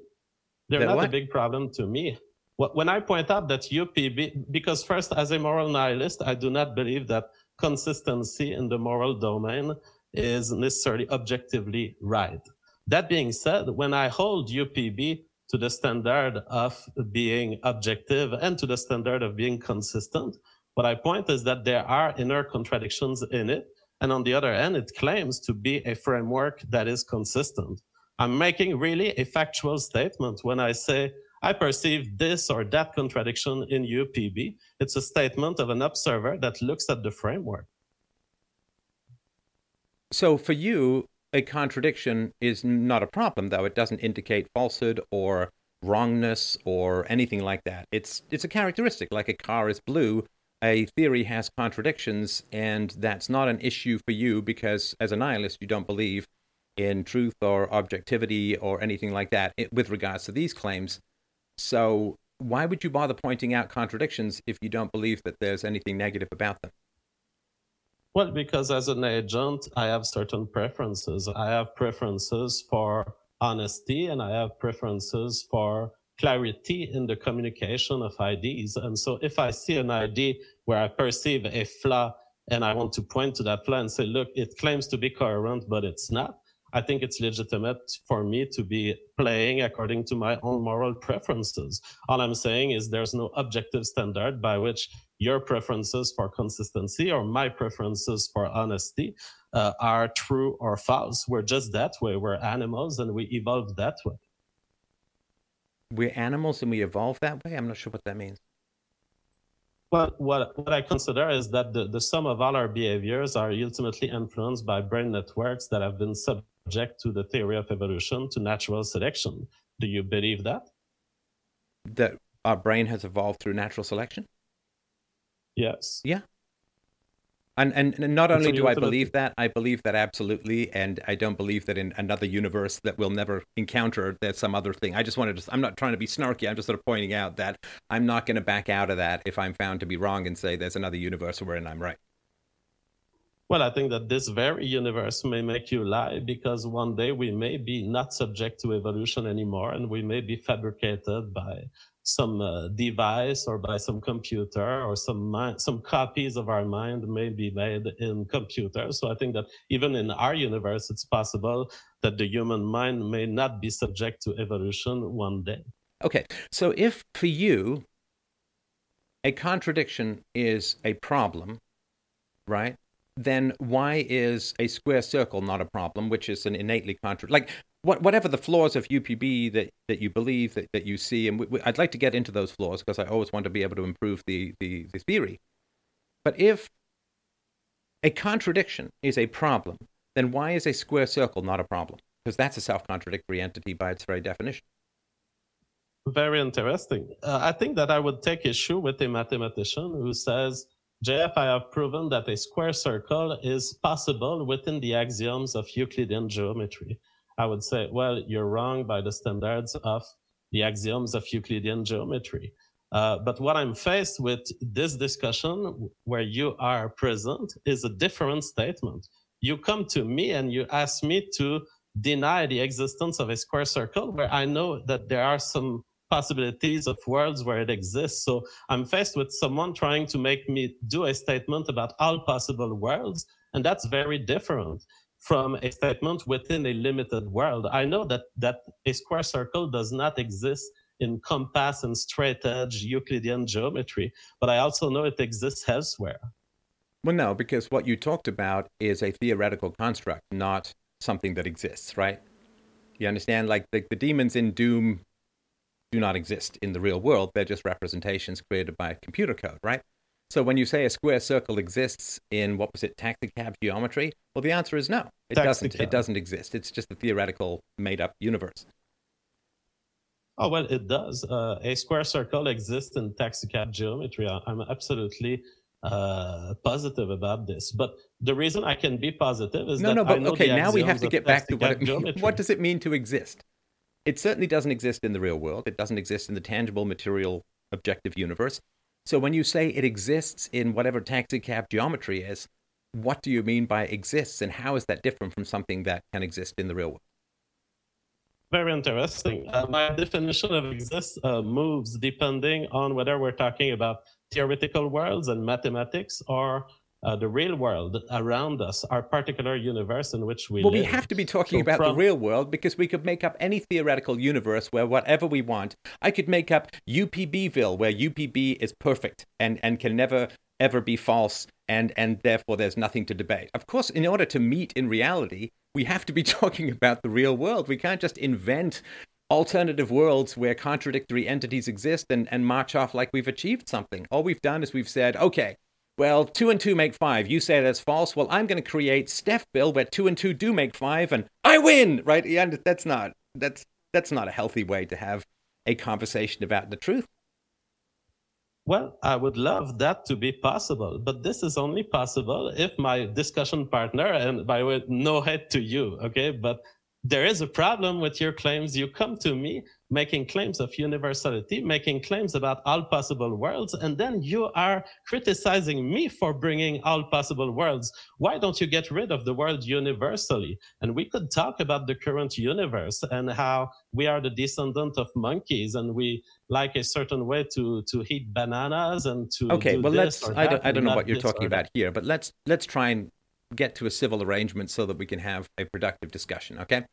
They're They're not a big problem to me. When I point out that UPB, because first, as a moral nihilist, I do not believe that consistency in the moral domain is necessarily objectively right. That being said, when I hold UPB to the standard of being objective and to the standard of being consistent, what I point is that there are inner contradictions in it. And on the other hand, it claims to be a framework that is consistent. I'm making really a factual statement when I say I perceive this or that contradiction in UPB. It's a statement of an observer that looks at the framework. So for you, a contradiction is not a problem, though it doesn't indicate falsehood or wrongness or anything like that. It's it's a characteristic, like a car is blue. A theory has contradictions, and that's not an issue for you because, as a nihilist, you don't believe in truth or objectivity or anything like that with regards to these claims. So, why would you bother pointing out contradictions if you don't believe that there's anything negative about them? Well, because as an agent, I have certain preferences. I have preferences for honesty and I have preferences for clarity in the communication of IDs. And so if I see an ID where I perceive a flaw and I want to point to that flaw and say, look, it claims to be coherent, but it's not. I think it's legitimate for me to be playing according to my own moral preferences. All I'm saying is there's no objective standard by which your preferences for consistency or my preferences for honesty uh, are true or false. We're just that way. We're animals and we evolved that way. We're animals and we evolve that way. I'm not sure what that means. Well, what, what I consider is that the, the sum of all our behaviors are ultimately influenced by brain networks that have been subject to the theory of evolution, to natural selection. Do you believe that? That our brain has evolved through natural selection? Yes. Yeah. And, and, and not only do I believe that, I believe that absolutely, and I don't believe that in another universe that we'll never encounter there's some other thing. I just wanted to. I'm not trying to be snarky. I'm just sort of pointing out that I'm not going to back out of that if I'm found to be wrong and say there's another universe wherein I'm right. Well, I think that this very universe may make you lie because one day we may be not subject to evolution anymore, and we may be fabricated by some uh, device or by some computer or some mind, some copies of our mind may be made in computers. So I think that even in our universe, it's possible that the human mind may not be subject to evolution one day. Okay, so if for you a contradiction is a problem, right? Then why is a square circle not a problem, which is an innately contra like what, whatever the flaws of UPB that, that you believe that, that you see, and we, we, I'd like to get into those flaws because I always want to be able to improve the, the, the theory. But if a contradiction is a problem, then why is a square circle not a problem? Because that's a self contradictory entity by its very definition. Very interesting. Uh, I think that I would take issue with a mathematician who says, JF, I have proven that a square circle is possible within the axioms of Euclidean geometry. I would say, well, you're wrong by the standards of the axioms of Euclidean geometry. Uh, but what I'm faced with this discussion where you are present is a different statement. You come to me and you ask me to deny the existence of a square circle where I know that there are some possibilities of worlds where it exists. So I'm faced with someone trying to make me do a statement about all possible worlds. And that's very different from a statement within a limited world. I know that, that a square circle does not exist in compass and straight edge Euclidean geometry, but I also know it exists elsewhere. Well, no, because what you talked about is a theoretical construct, not something that exists, right? You understand? Like the, the demons in Doom do not exist in the real world. They're just representations created by computer code, right? So when you say a square circle exists in what was it, taxicab geometry? Well, the answer is no. It doesn't. It doesn't exist. It's just a theoretical, made-up universe. Oh well, it does. Uh, a square circle exists in taxicab geometry. I'm absolutely uh, positive about this. But the reason I can be positive is no, that no. No, but okay, now we have to get back to what it means. <laughs> What does it mean to exist? It certainly doesn't exist in the real world. It doesn't exist in the tangible, material, objective universe. So when you say it exists in whatever taxicab geometry is, what do you mean by exists and how is that different from something that can exist in the real world? Very interesting. Uh, my definition of exists uh, moves depending on whether we're talking about theoretical worlds and mathematics or uh, the real world around us, our particular universe in which we well, live. we have to be talking so about from... the real world because we could make up any theoretical universe where whatever we want. I could make up UPBville, where UPB is perfect and, and can never ever be false, and, and therefore there's nothing to debate. Of course, in order to meet in reality, we have to be <laughs> talking about the real world. We can't just invent alternative worlds where contradictory entities exist and, and march off like we've achieved something. All we've done is we've said, okay, well, two and two make five. You say that's false. Well, I'm going to create Stephville where two and two do make five, and I win. Right? Yeah, that's not that's that's not a healthy way to have a conversation about the truth. Well, I would love that to be possible, but this is only possible if my discussion partner, and by the way, no hate to you, okay, but there is a problem with your claims. You come to me making claims of universality, making claims about all possible worlds, and then you are criticizing me for bringing all possible worlds. Why don't you get rid of the word universally? And we could talk about the current universe and how we are the descendant of monkeys and we like a certain way to to eat bananas and to okay. well, let's. I don't, I don't know what you're talking about here, but let's let's try and get to a civil arrangement so that we can have a productive discussion. Okay.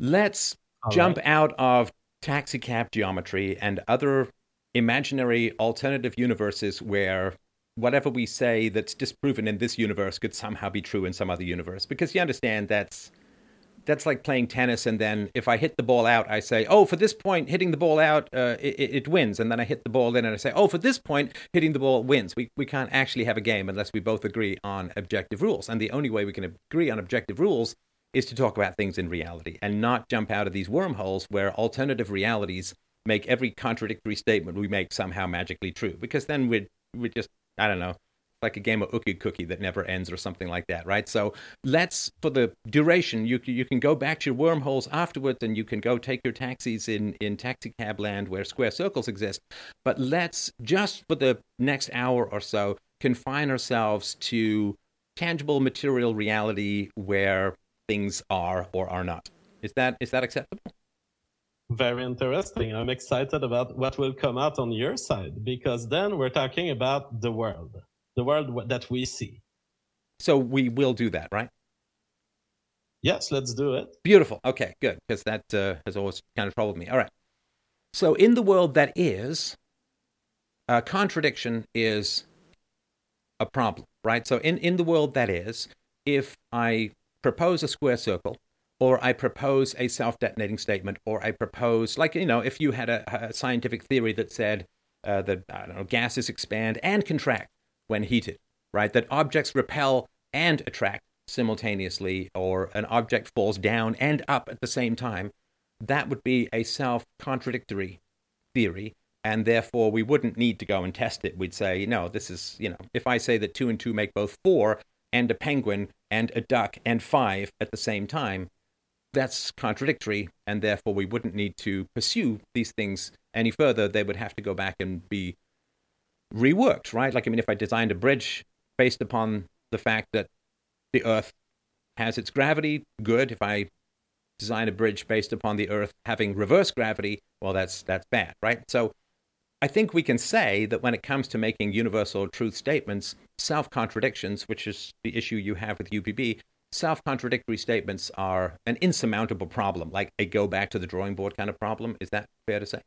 Let's all jump right. out of taxicab geometry and other imaginary alternative universes where whatever we say that's disproven in this universe could somehow be true in some other universe. Because you understand that's that's like playing tennis, and then if I hit the ball out, I say, "Oh, for this point, hitting the ball out, uh, it, it, wins," and then I hit the ball in, and I say, "Oh, for this point, hitting the ball wins." We we can't actually have a game unless we both agree on objective rules, and the only way we can agree on objective rules is to talk about things in reality and not jump out of these wormholes where alternative realities make every contradictory statement we make somehow magically true. Because then we'd we just I don't know like a game of Ookie Cookie that never ends or something like that, right? So let's, for the duration, you you can go back to your wormholes afterwards, and you can go take your taxis in in taxi cab land where square circles exist. But let's just for the next hour or so confine ourselves to tangible material reality where things are or are not. Is that is that acceptable? Very interesting. I'm excited about what will come out on your side because then we're talking about the world the world that we see. So we will do that, right? Yes, let's do it. Beautiful. Okay, good, because that uh, has always kind of troubled me. All right. So in the world that is, uh, contradiction is a problem, right? So in, in the world that is, if I propose a square circle, or I propose a self detonating statement, or I propose, like, you know, if you had a, a scientific theory that said uh, that, I don't know, gases expand and contract, when heated, right? That objects repel and attract simultaneously, or an object falls down and up at the same time, that would be a self contradictory theory. And therefore, we wouldn't need to go and test it. We'd say, no, this is, you know, if I say that two and two make both four, and a penguin and a duck and five at the same time, that's contradictory. And therefore, we wouldn't need to pursue these things any further. They would have to go back and be reworked, right? Like, I mean, if I designed a bridge based upon the fact that the Earth has its gravity, good. If I design a bridge based upon the Earth having reverse gravity, well, that's that's bad, right? So, I think we can say that when it comes to making universal truth statements, self contradictions, which is the issue you have with UPB, self contradictory statements are an insurmountable problem, like a go back to the drawing board kind of problem. Is that fair to say?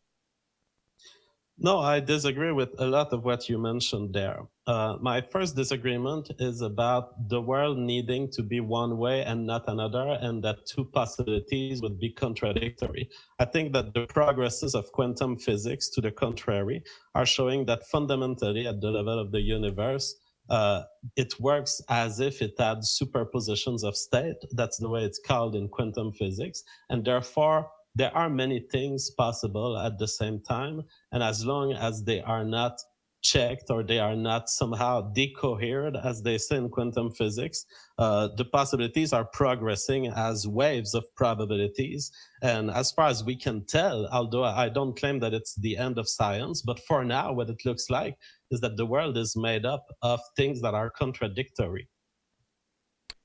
No, I disagree with a lot of what you mentioned there. Uh, my first disagreement is about the world needing to be one way and not another, and that two possibilities would be contradictory. I think that the progresses of quantum physics, to the contrary, are showing that fundamentally at the level of the universe, uh, it works as if it had superpositions of state. That's the way it's called in quantum physics. And therefore, there are many things possible at the same time. And as long as they are not checked or they are not somehow decohered, as they say in quantum physics, uh, the possibilities are progressing as waves of probabilities. And as far as we can tell, although I don't claim that it's the end of science, but for now, what it looks like is that the world is made up of things that are contradictory.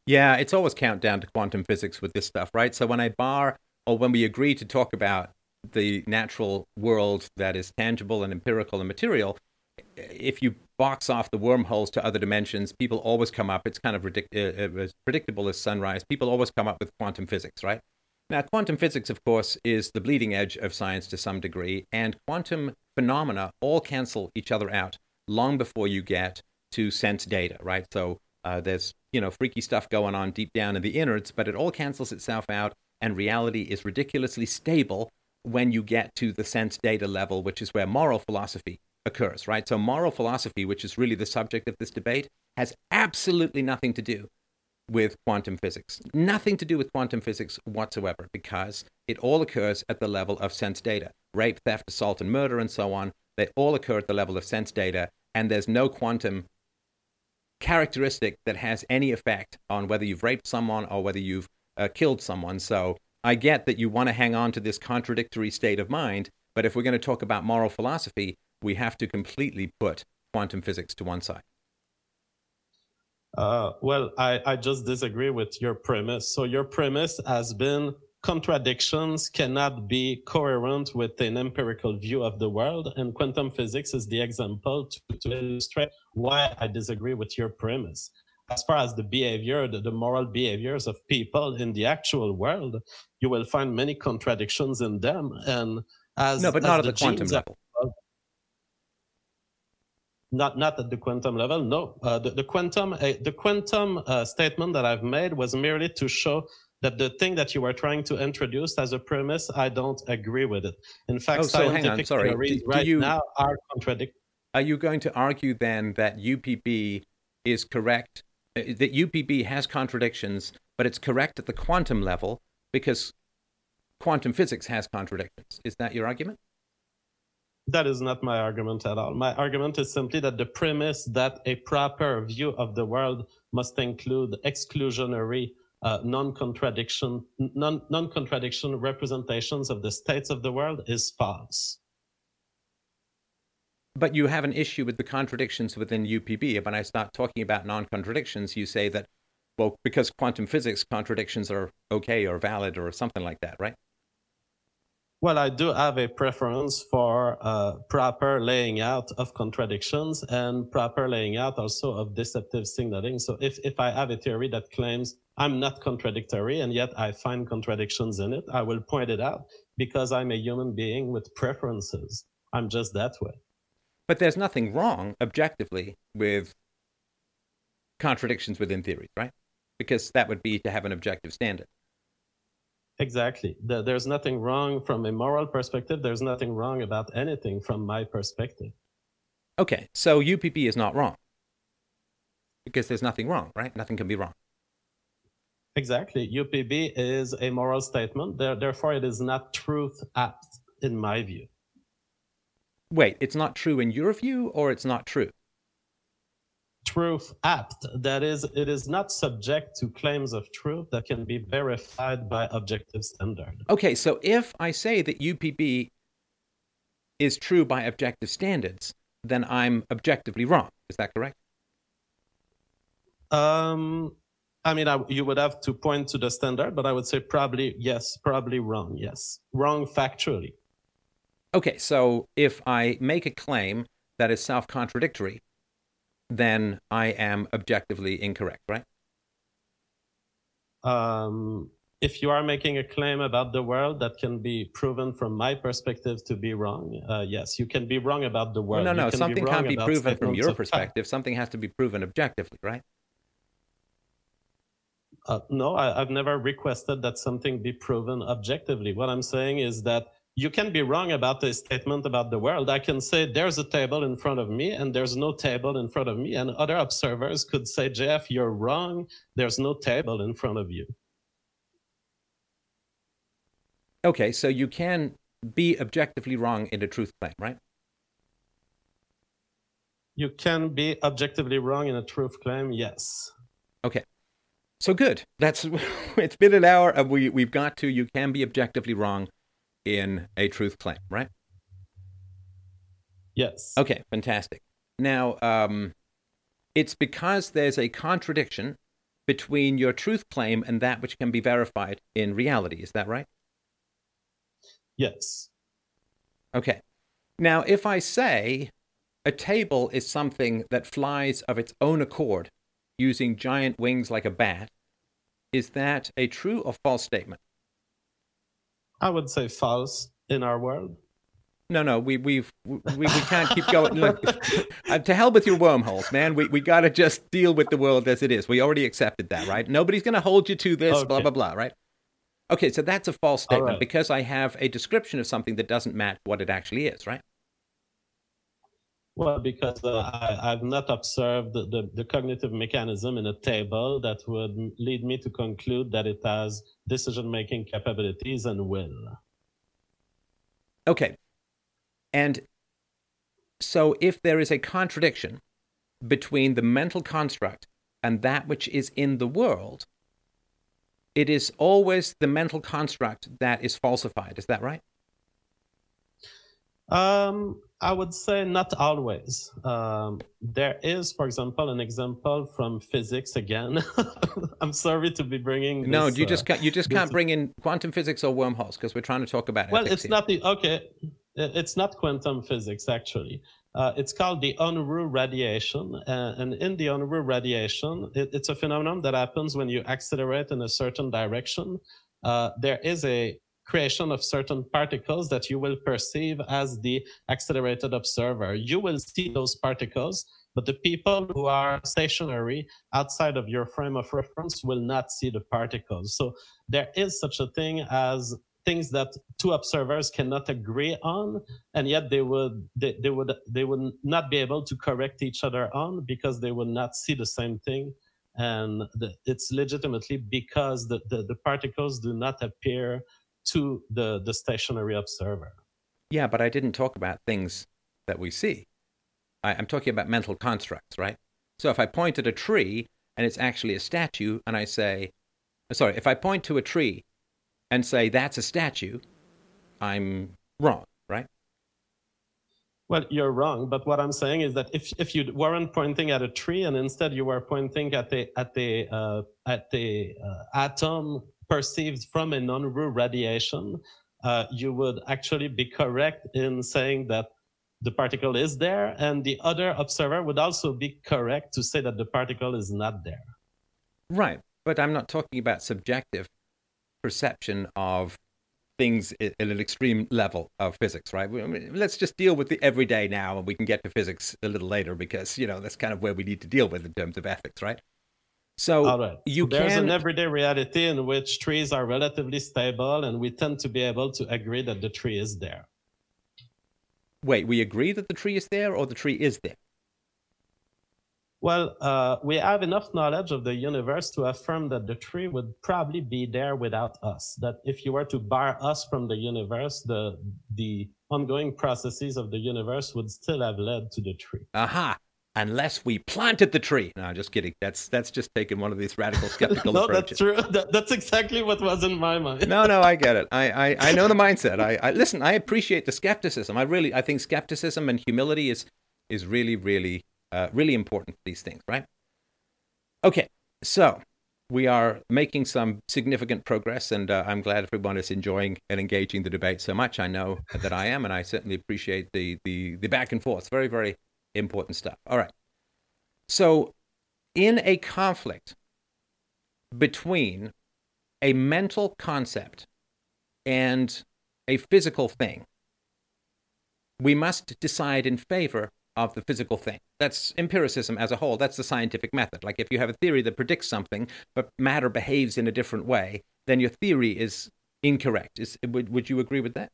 Yeah, it's always countdown to quantum physics with this stuff, right? So when I bar or when we agree to talk about the natural world that is tangible and empirical and material, if you box off the wormholes to other dimensions, people always come up. It's kind of uh, uh, as predictable as sunrise. People always come up with quantum physics, right? Now, quantum physics, of course, is the bleeding edge of science to some degree, and quantum phenomena all cancel each other out long before you get to sense data, right? So uh, there's you know freaky stuff going on deep down in the innards, but it all cancels itself out and reality is ridiculously stable when you get to the sense data level, which is where moral philosophy occurs, right? So, moral philosophy, which is really the subject of this debate, has absolutely nothing to do with quantum physics. Nothing to do with quantum physics whatsoever, because it all occurs at the level of sense data. Rape, theft, assault, and murder, and so on, they all occur at the level of sense data, and there's no quantum characteristic that has any effect on whether you've raped someone or whether you've uh, killed someone. So I get that you want to hang on to this contradictory state of mind, but if we're going to talk about moral philosophy, we have to completely put quantum physics to one side. Uh, well, I, I just disagree with your premise. So your premise has been contradictions cannot be coherent with an empirical view of the world, and quantum physics is the example to, to illustrate why I disagree with your premise as far as the behavior, the, the, moral behaviors of people in the actual world, you will find many contradictions in them. And as no, but as not at the, the quantum level. Not not at the quantum level. No, uh, the, the quantum uh, the quantum uh, statement that I've made was merely to show that the thing that you were trying to introduce as a premise, I don't agree with it. In fact, Oh, so hang on, scientific sorry. theories Do- do right you- now are contradictory. Are you going to argue then that UPB is correct, that UPB has contradictions, but it's correct at the quantum level because quantum physics has contradictions? Is that your argument? That is not my argument at all. My argument is simply that the premise that a proper view of the world must include exclusionary, uh, non-contradiction, non- non-contradiction representations of the states of the world is false. But you have an issue with the contradictions within UPB. When I start talking about non contradictions, you say that, well, because quantum physics, contradictions are okay or valid or something like that, right? Well, I do have a preference for uh, proper laying out of contradictions and proper laying out also of deceptive signaling. So if, if I have a theory that claims I'm not contradictory and yet I find contradictions in it, I will point it out because I'm a human being with preferences. I'm just that way. But there's nothing wrong, objectively, with contradictions within theories, right? Because that would be to have an objective standard. Exactly. The- There's nothing wrong from a moral perspective. There's nothing wrong about anything from my perspective. Okay, so UPB is not wrong. Because there's nothing wrong, right? Nothing can be wrong. Exactly. UPB is a moral statement. There- Therefore, it is not truth apt, in my view. Wait, it's not true in your view, or it's not true? Truth apt. That is, it is not subject to claims of truth that can be verified by objective standard. Okay, so if I say that UPB is true by objective standards, then I'm objectively wrong. Is that correct? Um, I mean, I, you would have to point to the standard, but I would say probably yes, probably wrong. Yes, wrong factually. Okay, so if I make a claim that is self contradictory, then I am objectively incorrect, right? um, if you are making a claim about the world that can be proven from my perspective to be wrong, uh, yes, you can be wrong about the world. no, no, can something wrong can't be proven from your of fact. perspective. Something has to be proven objectively, right? Uh, no, I, I've never requested that something be proven objectively. What I'm saying is that you can be wrong about a statement about the world. I can say there's a table in front of me and there's no table in front of me. And other observers could say, JF, you're wrong. There's no table in front of you. Okay, so you can be objectively wrong in a truth claim, right? You can be objectively wrong in a truth claim. Yes. Okay. So good. That's <laughs> it's been an hour and we we've got to you can be objectively wrong in a truth claim, right? Yes. Okay, fantastic. Now, um, it's because there's a contradiction between your truth claim and that which can be verified in reality. Is that right? Yes. Okay. Now, if I say a table is something that flies of its own accord using giant wings like a bat, is that a true or false statement? I would say false in our world. No, no, we we've we, we can't keep going. <laughs> Look, uh, to hell with your wormholes, man. We we got to just deal with the world as it is. We already accepted that, right? Nobody's going to hold you to this, blah Okay. blah blah, right? Okay, so that's a false statement right. because I have a description of something that doesn't match what it actually is, right? Well, because uh, I, I've not observed the, the, the cognitive mechanism in a table that would lead me to conclude that it has decision making capabilities and will. Okay. And so if there is a contradiction between the mental construct and that which is in the world, it is always the mental construct that is falsified. Is that right? Um, I would say not always. Um, there is, for example, an example from physics again. <laughs> I'm sorry to be bringing. This, no, you uh, just can't, you just can't bring in quantum physics or wormholes because we're trying to talk about it. well it's here. not the okay it's not quantum physics actually uh, it's called the unruh radiation uh, and in the unruh radiation it, it's a phenomenon that happens when you accelerate in a certain direction uh, there is a creation of certain particles that you will perceive as the accelerated observer you will see those particles But the people who are stationary outside of your frame of reference will not see the particles. So there is such a thing as things that two observers cannot agree on and yet they would they, they would they would not be able to correct each other on because they would not see the same thing and the, it's legitimately because the, the, the particles do not appear to the the stationary observer. Yeah but i didn't talk about things that we see. I, i'm talking about mental constructs right? So if i point at a tree and it's actually a statue and i say sorry if i point to a tree and say that's a statue, I'm wrong, right? Well, you're wrong, but what I'm saying is that if, if you weren't pointing at a tree and instead you were pointing at the at the uh, at the uh, atom perceived from a non-Roux radiation, uh, you would actually be correct in saying that the particle is there, and the other observer would also be correct to say that the particle is not there. Right, but I'm not talking about subjective perception of things at an extreme level of physics, right? let's just deal with the everyday now, and we can get to physics a little later because you know that's kind of where we need to deal with in terms of ethics, right? So right. you There's can... an everyday reality in which trees are relatively stable, and we tend to be able to agree that the tree is there. Wait, we agree that the tree is there, or the tree is there? Well, uh, we have enough knowledge of the universe to affirm that the tree would probably be there without us. That if you were to bar us from the universe, the the ongoing processes of the universe would still have led to the tree. Aha! Unless we planted the tree. No, just kidding. That's that's just taking one of these radical skeptical <laughs> no, approaches. that's true. That, that's exactly what was in my mind. no, no, I get it. I, I, I know the mindset. I, I listen. I appreciate the skepticism. I really, I think skepticism and humility is is really, really uh, really important for these things, right? Okay, so we are making some significant progress, and uh, I'm glad everyone is enjoying and engaging the debate so much. I know that I am, and I certainly appreciate the the, the back and forth. Very, very important stuff. All right. So, in a conflict between a mental concept and a physical thing, we must decide in favor of the physical thing. That's empiricism as a whole. That's the scientific method. Like if you have a theory that predicts something, but matter behaves in a different way, then your theory is incorrect. Is, would, would you agree with that?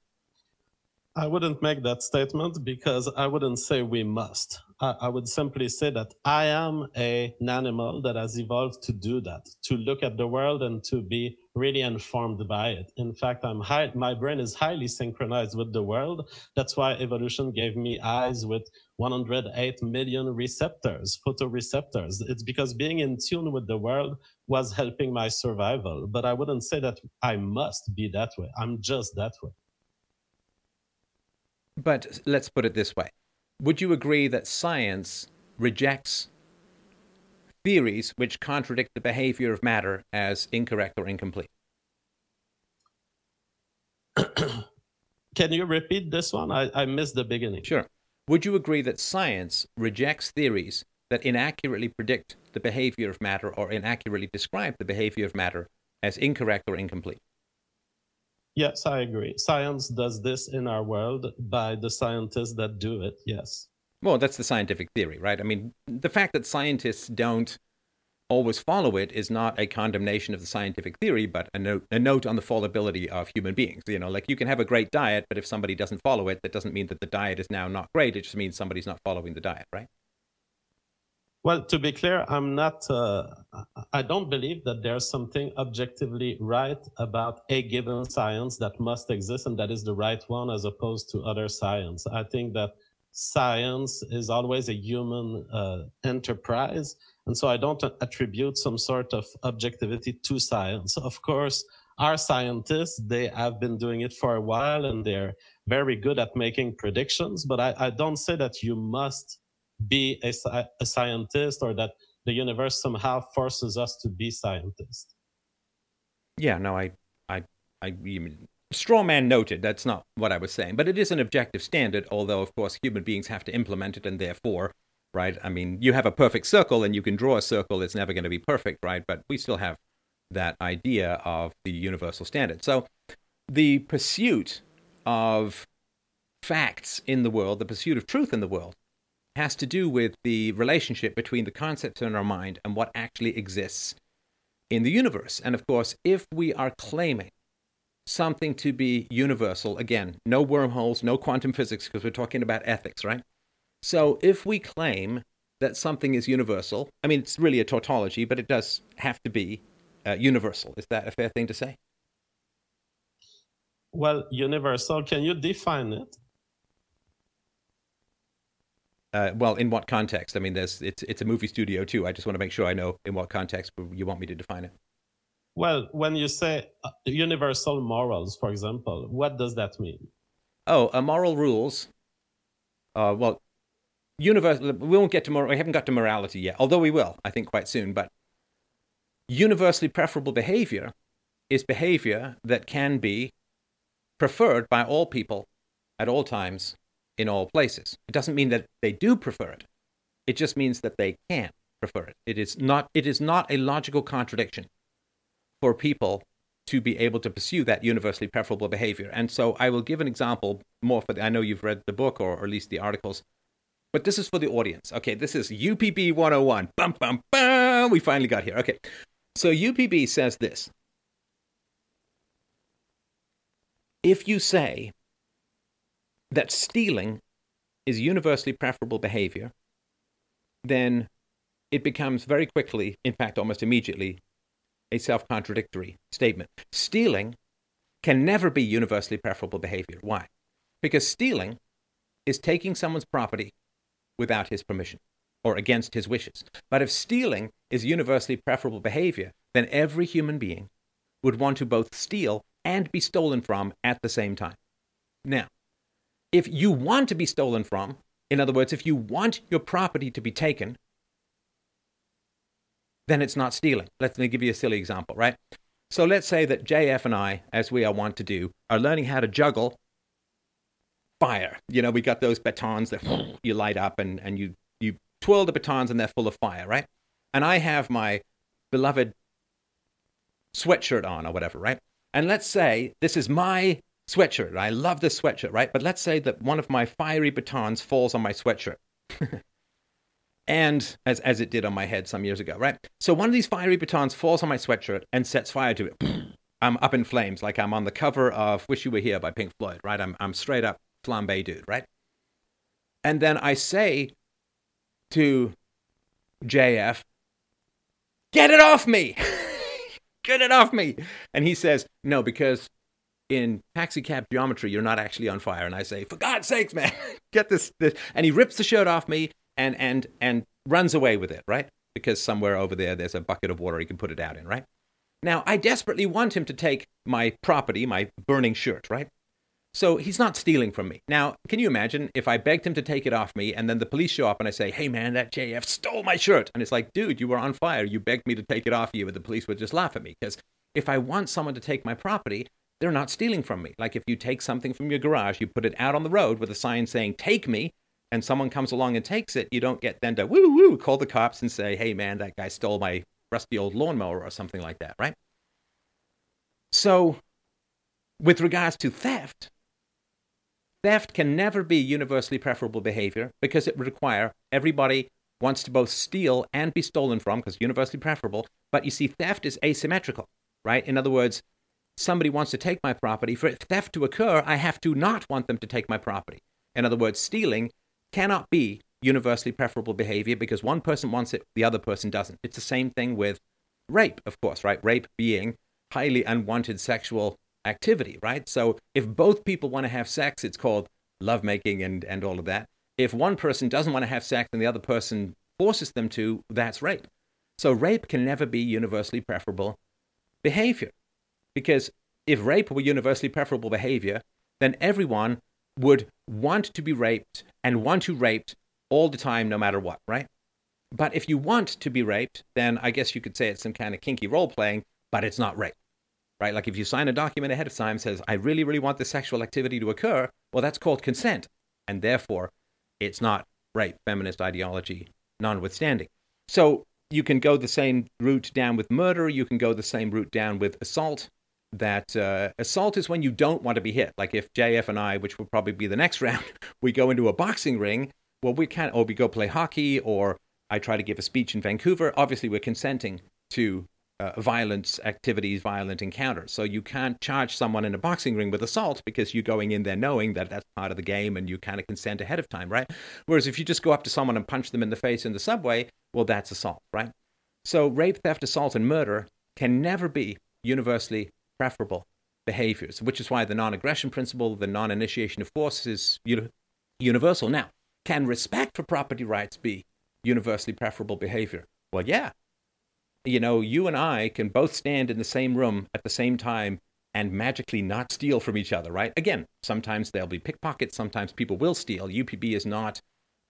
I wouldn't make that statement because I wouldn't say we must. I, I, would simply say that I am a, an animal that has evolved to do that, to look at the world and to be really informed by it. In fact, I'm high, my brain is highly synchronized with the world. That's why evolution gave me eyes with 108 million receptors, photoreceptors. It's because being in tune with the world was helping my survival. But I wouldn't say that I must be that way. I'm just that way. But let's put it this way Would you agree that science rejects theories which contradict the behavior of matter as incorrect or incomplete? <clears throat> Can you repeat this one? I, I missed the beginning. Sure. Would you agree that science rejects theories that inaccurately predict the behavior of matter or inaccurately describe the behavior of matter as incorrect or incomplete? Yes, I agree. Science does this in our world by the scientists that do it. Yes. Well, that's the scientific theory, right? I mean, the fact that scientists don't always follow it is not a condemnation of the scientific theory, but a note, a note on the fallibility of human beings. You know, like you can have a great diet, but if somebody doesn't follow it, that doesn't mean that the diet is now not great. It just means somebody's not following the diet, right? Well, to be clear, I'm not, uh, I don't believe that there's something objectively right about a given science that must exist and that is the right one as opposed to other science. I think that science is always a human uh, enterprise. And so I don't attribute some sort of objectivity to science. Of course, our scientists, they have been doing it for a while and they're very good at making predictions. But I, I don't say that you must be a, a scientist or that the universe somehow forces us to be scientists. Yeah, no, I, I, I mean, straw man noted. That's not what I was saying, but it is an objective standard. Although, of course, human beings have to implement it, and therefore, right? I mean, you have a perfect circle, and you can draw a circle. It's never going to be perfect, right? But we still have that idea of the universal standard. So, the pursuit of facts in the world, the pursuit of truth in the world, has to do with the relationship between the concepts in our mind and what actually exists in the universe. And of course, if we are claiming something to be universal, again, no wormholes, no quantum physics, because we're talking about ethics, right? So if we claim that something is universal, I mean, it's really a tautology, but it does have to be uh, universal. Is that a fair thing to say? Well, universal, can you define it? Uh, well, in what context? I mean, there's it's it's a movie studio too. I just want to make sure I know in what context you want me to define it. Well, when you say uh, universal morals, for example, what does that mean? Oh, uh, moral rules. Uh, well, universal. We won't get to more. We haven't got to morality yet, although we will, I think, quite soon. But universally preferable behavior is behavior that can be preferred by all people at all times in all places. It doesn't mean that they do prefer it. It just means that they can prefer it. It is not it is not a logical contradiction for people to be able to pursue that universally preferable behavior. And so I will give an example more for the, I know you've read the book or, or at least the articles, but this is for the audience. Okay, this is UPB 101. Bum bum bum. We finally got here. Okay. So UPB says this. If you say that stealing is universally preferable behavior, then it becomes very quickly, in fact, almost immediately, a self contradictory statement. Stealing can never be universally preferable behavior. Why? Because stealing is taking someone's property without his permission or against his wishes. But if stealing is universally preferable behavior, then every human being would want to both steal and be stolen from at the same time. Now, if you want to be stolen from, in other words, if you want your property to be taken, then it's not stealing. Let me give you a silly example, right? So let's say that JF and I, as we are wont to do, are learning how to juggle fire. You know, we got those batons that <sniffs> you light up and, and you, you twirl the batons and they're full of fire, right? And I have my beloved sweatshirt on or whatever, right? And let's say this is my sweatshirt. I love this sweatshirt, right? But let's say that one of my fiery batons falls on my sweatshirt. <laughs> and as, as it did on my head some years ago, right? So one of these fiery batons falls on my sweatshirt and sets fire to it. <clears throat> I'm up in flames, like I'm on the cover of Wish You Were Here by Pink Floyd, right? I'm, I'm straight up flambe dude, right? And then I say to JF, get it off me! <laughs> get it off me! And he says, no, because in taxi cab geometry, you're not actually on fire. And I say, for God's sakes, man, <laughs> get this, this. And he rips the shirt off me and, and, and runs away with it, right? Because somewhere over there, there's a bucket of water he can put it out in, right? Now, I desperately want him to take my property, my burning shirt, right? So he's not stealing from me. Now, can you imagine if I begged him to take it off me and then the police show up and I say, hey man, that JF stole my shirt? And it's like, dude, you were on fire. You begged me to take it off you, but the police would just laugh at me. Because if I want someone to take my property, they're not stealing from me. Like if you take something from your garage, you put it out on the road with a sign saying, take me, and someone comes along and takes it, you don't get then to woo woo, call the cops and say, hey man, that guy stole my rusty old lawnmower or something like that, right? So, with regards to theft, theft can never be universally preferable behavior because it would require everybody wants to both steal and be stolen from because universally preferable. But you see, theft is asymmetrical, right? In other words, somebody wants to take my property. For theft to occur, I have to not want them to take my property. In other words, stealing cannot be universally preferable behavior because one person wants it, the other person doesn't. It's the same thing with rape, of course, right? Rape being highly unwanted sexual activity, right? So if both people want to have sex, it's called lovemaking and, and all of that. If one person doesn't want to have sex and the other person forces them to, that's rape. So rape can never be universally preferable behavior. Because if rape were universally preferable behavior, then everyone would want to be raped and want to raped all the time, no matter what, right? But if you want to be raped, then I guess you could say it's some kind of kinky role playing, but it's not rape, right? Like if you sign a document ahead of time says, I really, really want this sexual activity to occur, well, that's called consent. And therefore, it's not rape, feminist ideology notwithstanding. So you can go the same route down with murder, you can go the same route down with assault, that uh, assault is when you don't want to be hit. Like if JF and I, which will probably be the next <laughs> round, we go into a boxing ring, well, we can't, or we go play hockey, or I try to give a speech in Vancouver. Obviously, we're consenting to uh, violent activities, violent encounters. So you can't charge someone in a boxing ring with assault because you're going in there knowing that that's part of the game and you kind of consent ahead of time, right? Whereas if you just go up to someone and punch them in the face in the subway, well, that's assault, right? So rape, theft, assault, and murder can never be universally preferable behaviors, which is why the non aggression principle, the non initiation of force is universal. Now, can respect for property rights be universally preferable behavior? Well, yeah, you know, you and I can both stand in the same room at the same time and magically not steal from each other, right? Again, sometimes there'll be pickpockets, sometimes people will steal. UPB is not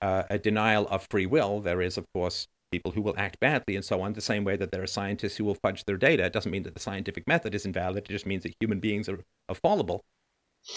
uh, a denial of free will. There is, of course, people who will act badly and so on, the same way that there are scientists who will fudge their data. It doesn't mean that the scientific method is invalid, it just means that human beings are, are fallible.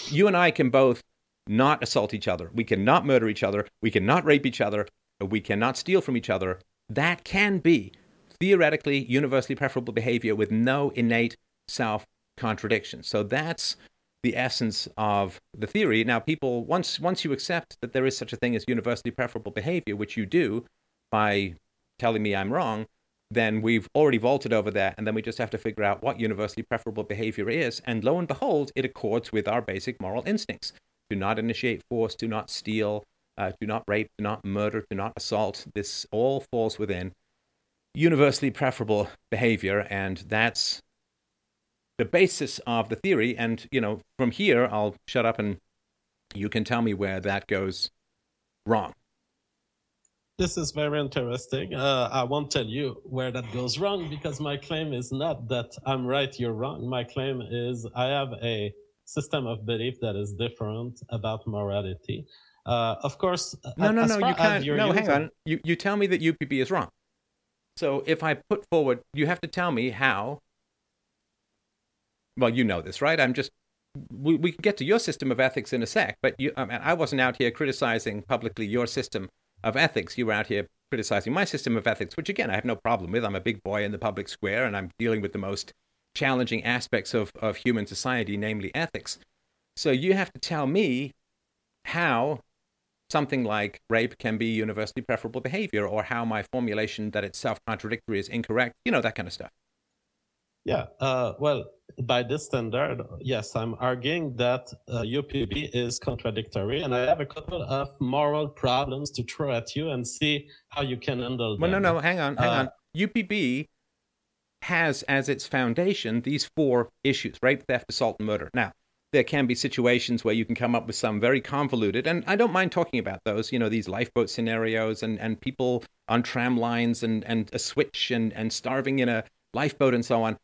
You and I can both not assault each other. We cannot murder each other. We cannot rape each other. We cannot steal from each other. That can be theoretically universally preferable behavior with no innate self contradiction. So that's the essence of the theory. Now, people once once you accept that there is such a thing as universally preferable behavior, which you do by telling me I'm wrong, then we've already vaulted over that, and then we just have to figure out what universally preferable behavior is. And lo and behold, it accords with our basic moral instincts: do not initiate force, do not steal, uh, do not rape, do not murder, do not assault. This all falls within universally preferable behavior, and that's the basis of the theory. And you know, from here, I'll shut up and you can tell me where that goes wrong. This is very interesting. Uh, I won't tell you where that goes wrong because my claim is not that I'm right, you're wrong. My claim is I have a system of belief that is different about morality. Uh, of course, no, no, no, you can't. No, hang on. You you tell me that UPB is wrong. So if I put forward, you have to tell me how. Well, you know this, right? I'm just. We, we can get to your system of ethics in a sec, but you, I, mean, I wasn't out here criticizing publicly your system of ethics. You were out here criticizing my system of ethics, which again I have no problem with. I'm a big boy in the public square, and I'm dealing with the most challenging aspects of, of human society, namely ethics. So you have to tell me how something like rape can be universally preferable behavior or how my formulation that it's self contradictory is incorrect, you know, that kind of stuff. Yeah, uh, well, by this standard, yes, I'm arguing that uh, UPB is contradictory, and I have a couple of moral problems to throw at you and see how you can handle them. Well, no, no, hang on, hang uh, on. UPB has as its foundation these four issues rape, theft, assault, and murder. Now, there can be situations where you can come up with some very convoluted, and I don't mind talking about those, you know, these lifeboat scenarios and, and people on tram lines and, and a switch and, and starving in a lifeboat and so on.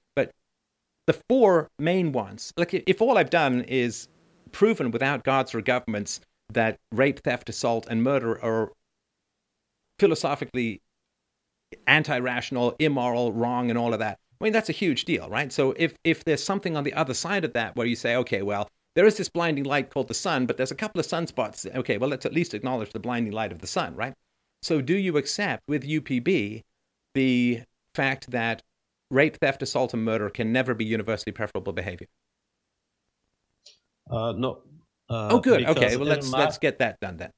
The four main ones, like if all I've done is proven without gods or governments that rape, theft, assault, and murder are philosophically anti rational, immoral, wrong, and all of that, I mean, that's a huge deal, right? So if if there's something on the other side of that where you say, okay, well, there is this blinding light called the sun, but there's a couple of sunspots. Okay, well, let's at least acknowledge the blinding light of the sun, right? So do you accept with UPB the fact that rape, theft, assault, and murder can never be universally preferable behavior? Uh, no. Uh, oh, good. Okay, well, let's my... let's get that done then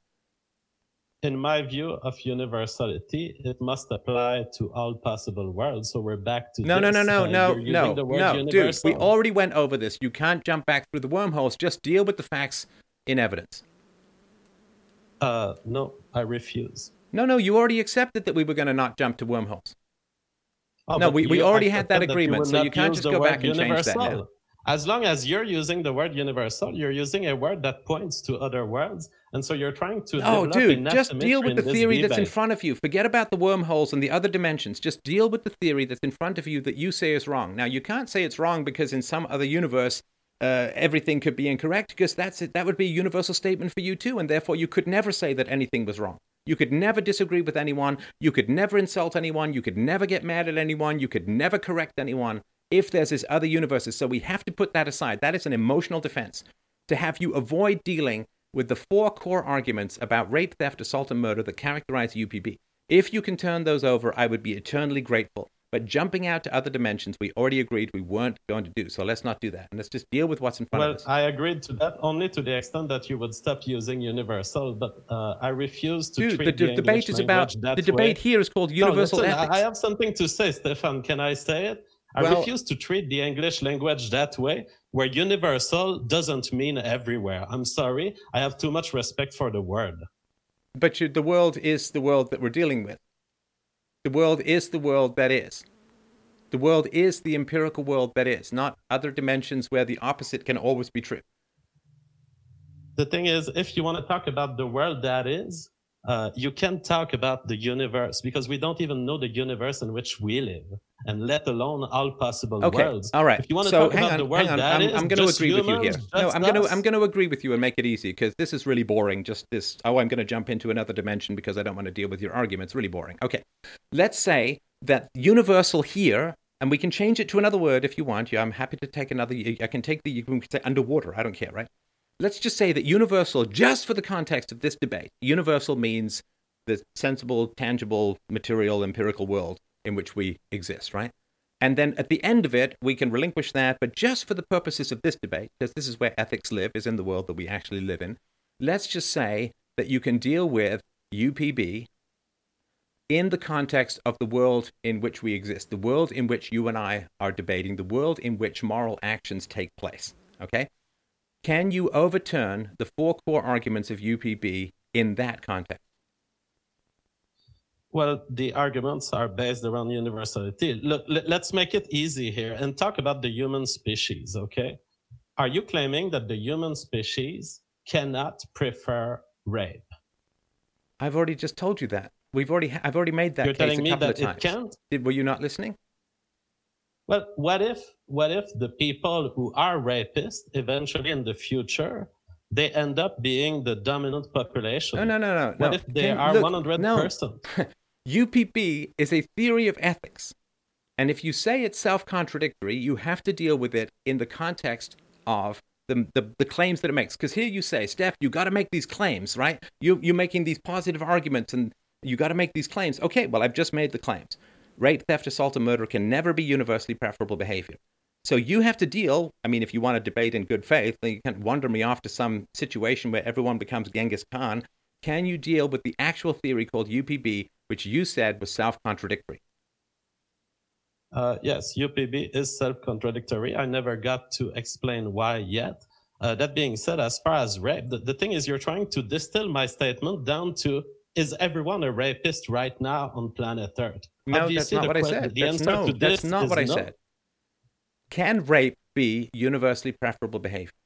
in my view of universality, it must apply to all possible worlds. So we're back to no, this. no, no, no, uh, no, no, no, dude. We already went over this. You can't jump back through the wormholes. Just deal with the facts in evidence. Uh, no, I refuse. No, no, you already accepted that we were going to not jump to wormholes. Oh, no, we, we already had that agreement, so you can't just go back and change that now as long as you're using the word universal, you're using a word that points to other words. And so you're trying to. Oh, dude, just deal with the theory that's in front of you. Forget about the wormholes and the other dimensions. Just deal with the theory that's in front of you that you say is wrong. Now, you can't say it's wrong because in some other universe, uh, everything could be incorrect because that's it. That would be a universal statement for you too. And therefore, you could never say that anything was wrong. You could never disagree with anyone. You could never insult anyone. You could never get mad at anyone. You could never correct anyone if there's this other universes. So we have to put that aside. That is an emotional defense to have you avoid dealing with the four core arguments about rape, theft, assault, and murder that characterize UPB. If you can turn those over, I would be eternally grateful. But jumping out to other dimensions, we already agreed we weren't going to do. So let's not do that. And let's just deal with what's in front well, of us. Well, I agreed to that only to the extent that you would stop using universal, but uh, I refuse to Dude, treat the, the, debate is about that the debate way. here is called universal I- ethics. I have something to say, Stefan. Can I say it? I Well- refuse to treat the English language that way, where universal doesn't mean everywhere. I'm sorry. I have too much respect for the word. But you, the world is the world that we're dealing with. The world is the world that is. The world is the empirical world that is, not other dimensions where the opposite can always be true. The thing is, if you want to talk about the world that is, uh, you can talk about the universe because we don't even know the universe in which we live, and let alone all possible Okay, worlds. all right. If you want to so talk hang about on, the world hang on. I'm, I'm going to agree with you here. No, I'm going to. I'm going to agree with you and make it easy because this is really boring. Just this. Oh, I'm going to jump into another dimension because I don't want to deal with your argument. It's really boring. Okay, let's say that universal here, and we can change it to another word if you want. Yeah, I'm happy to take another. I can take the. You can say underwater. I don't care, right? Let's just say that universal, just for the context of this debate, universal means the sensible, tangible, material, empirical world in which we exist, right? And then at the end of it, we can relinquish that, but just for the purposes of this debate, because this is where ethics live, is in the world that we actually live in, let's just say that you can deal with UPB in the context of the world in which we exist, the world in which you and I are debating, the world in which moral actions take place. Okay? Can you overturn the four core arguments of UPB in that context? Well, the arguments are based around universality. Look, let, us make it easy here and talk about the human species, okay? Are you claiming that the human species cannot prefer rape? I've already just told you that. We've already I've already made that You're case telling a me couple that of it times. can't? Did, were you not listening? Well, what if what if the people who are rapists eventually in the future they end up being the dominant population? No, no, no, no. What no. if they Can- are one hundred percent? <laughs> UPB is a theory of ethics. And if you say it's self contradictory, you have to deal with it in the context of the, the, the claims that it makes. Because here you say, Steph, you got to make these claims, right? You, you're making these positive arguments and you got to make these claims. Okay, well, I've just made the claims. Rape, theft, assault, and murder can never be universally preferable behavior. So you have to deal. I mean, if you want to debate in good faith, then you can't wander me off to some situation where everyone becomes Genghis Khan. Can you deal with the actual theory called UPB, which you said was self contradictory? Uh, yes, UPB is self-contradictory. I never got to explain why yet. Uh, that being said, as far as rape, the, the thing is you're trying to distill my statement down to is everyone a rapist right now on planet Earth? No, Obviously, that's not what I said. The That's, answer no, to that's this not what I no. said. Can rape be universally preferable behavior?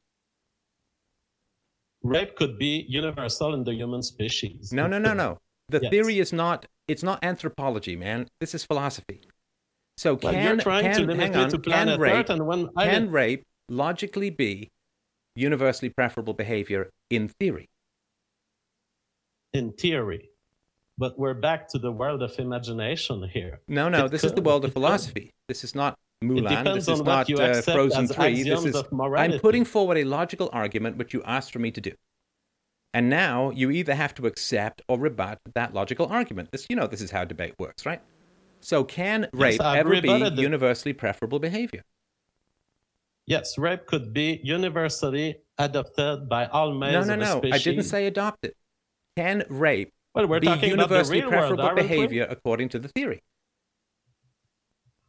Rape could be universal in the human species. No, no, no, no. The Yes. theory is not. It's not anthropology, man. This is philosophy. So Well, can you're trying can to limit hang on, to can rape Earth, and when I can rape logically be universally preferable behavior in theory? in theory, but we're back to the world of imagination here. No, no. It this is the world of could. philosophy. This is not Mulan. This is not uh, Frozen Three. This is I'm putting forward a logical argument which you asked for me to do. And now you either have to accept or rebut that logical argument. This, you know, this is how debate works, right? So, can rape ever be it. universally preferable behavior? Yes, rape could be universally adopted by all males no, a no. species. I didn't say adopted. Can rape Well, be the universally world, preferable we? behavior according to the theory?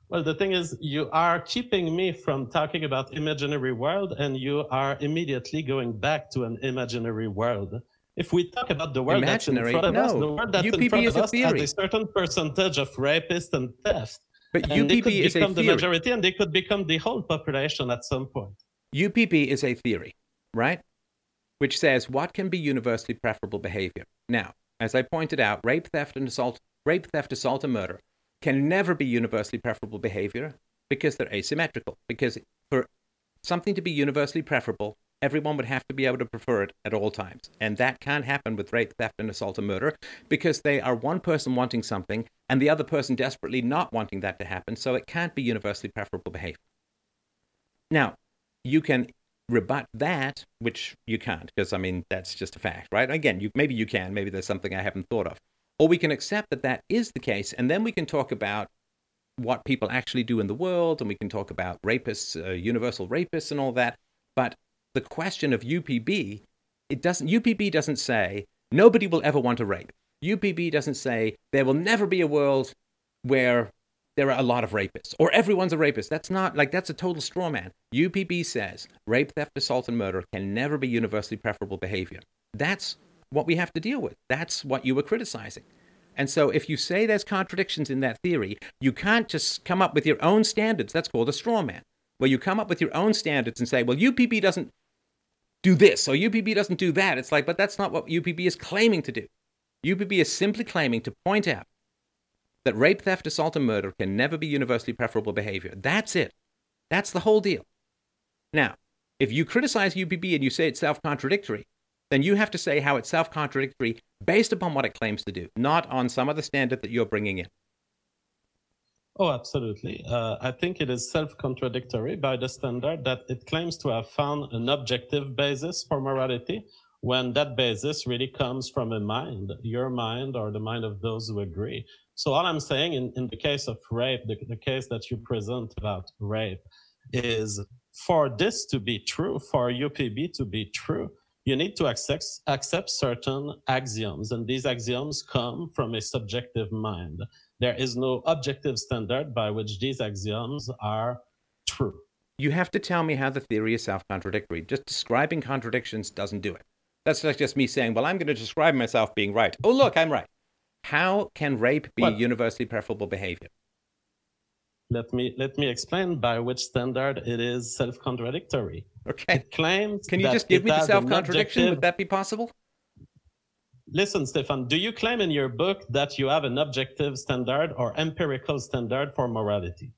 Well, the thing is, you are keeping me from talking about imaginary world, and you are immediately going back to an imaginary world. If we talk about the world Imaginary? that's in front of us, No. the world that's in UPB front of a us theory. has a certain percentage of rapists and theft. But and they could UPB is a become the theory. majority, and they could become the whole population at some point. UPB is a theory, right? Which says what can be universally preferable behavior. Now, as I pointed out, rape, theft, and assault, rape, theft, assault, and murder can never be universally preferable behavior because they're asymmetrical. Because for something to be universally preferable, everyone would have to be able to prefer it at all times. And that can't happen with rape, theft, and assault and murder because they are one person wanting something and the other person desperately not wanting that to happen. So it can't be universally preferable behavior. Now, you can rebut that, which you can't, because I mean that's just a fact, right? Again, you maybe you can, maybe there's something I haven't thought of, or we can accept that that is the case, and then we can talk about what people actually do in the world, and we can talk about rapists, uh, universal rapists, and all that. But the question of UPB, it doesn't. UPB doesn't say nobody will ever want to rape. UPB doesn't say there will never be a world where there are a lot of rapists or everyone's a rapist. That's not like that's a total straw man. UPB says rape, theft, assault, and murder can never be universally preferable behavior. That's what we have to deal with. That's what you were criticizing. And so if you say there's contradictions in that theory, you can't just come up with your own standards. That's called a straw man, where you come up with your own standards and say, well, UPB doesn't do this or UPB doesn't do that. It's like, but that's not what UPB is claiming to do. UPB is simply claiming to point out that rape, theft, assault, and murder can never be universally preferable behavior. That's it. That's the whole deal. Now, if you criticize UPB and you say it's self contradictory, then you have to say how it's self contradictory based upon what it claims to do, not on some other standard that you're bringing in. Oh, absolutely. Uh, I think it is self contradictory by the standard that it claims to have found an objective basis for morality when that basis really comes from a mind, your mind or the mind of those who agree. So all I'm saying in, in the case of rape, the, the case that you present about rape is for this to be true, for UPB to be true, you need to accept, accept certain axioms, and these axioms come from a subjective mind. There is no objective standard by which these axioms are true. You have to tell me how the theory is self contradictory. Just describing contradictions doesn't do it. That's like just me saying, well, I'm going to describe myself being right. Oh, look, I'm right. How can rape be well, universally preferable behavior? Let me let me explain by which standard it is self-contradictory. Okay. It claims. Can you just give me the self-contradiction? Would that be possible? Listen, Stefan, do you claim in your book that you have an objective standard or empirical standard for morality?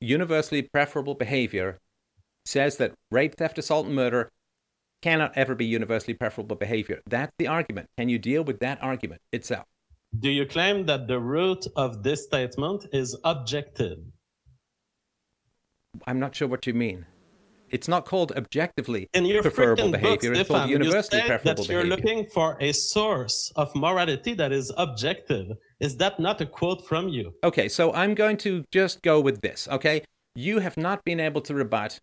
Universally preferable behavior says that rape, theft, assault, and murder cannot ever be universally preferable behavior. That's the argument. Can you deal with that argument itself? Do you claim that the root of this statement is objective? I'm not sure what you mean. It's not called objectively In your preferable behavior. Book, it's called universally preferable that you're behavior. looking for a source of morality that is objective. Is that not a quote from you? Okay, so I'm going to just go with this. Okay, you have not been able to rebut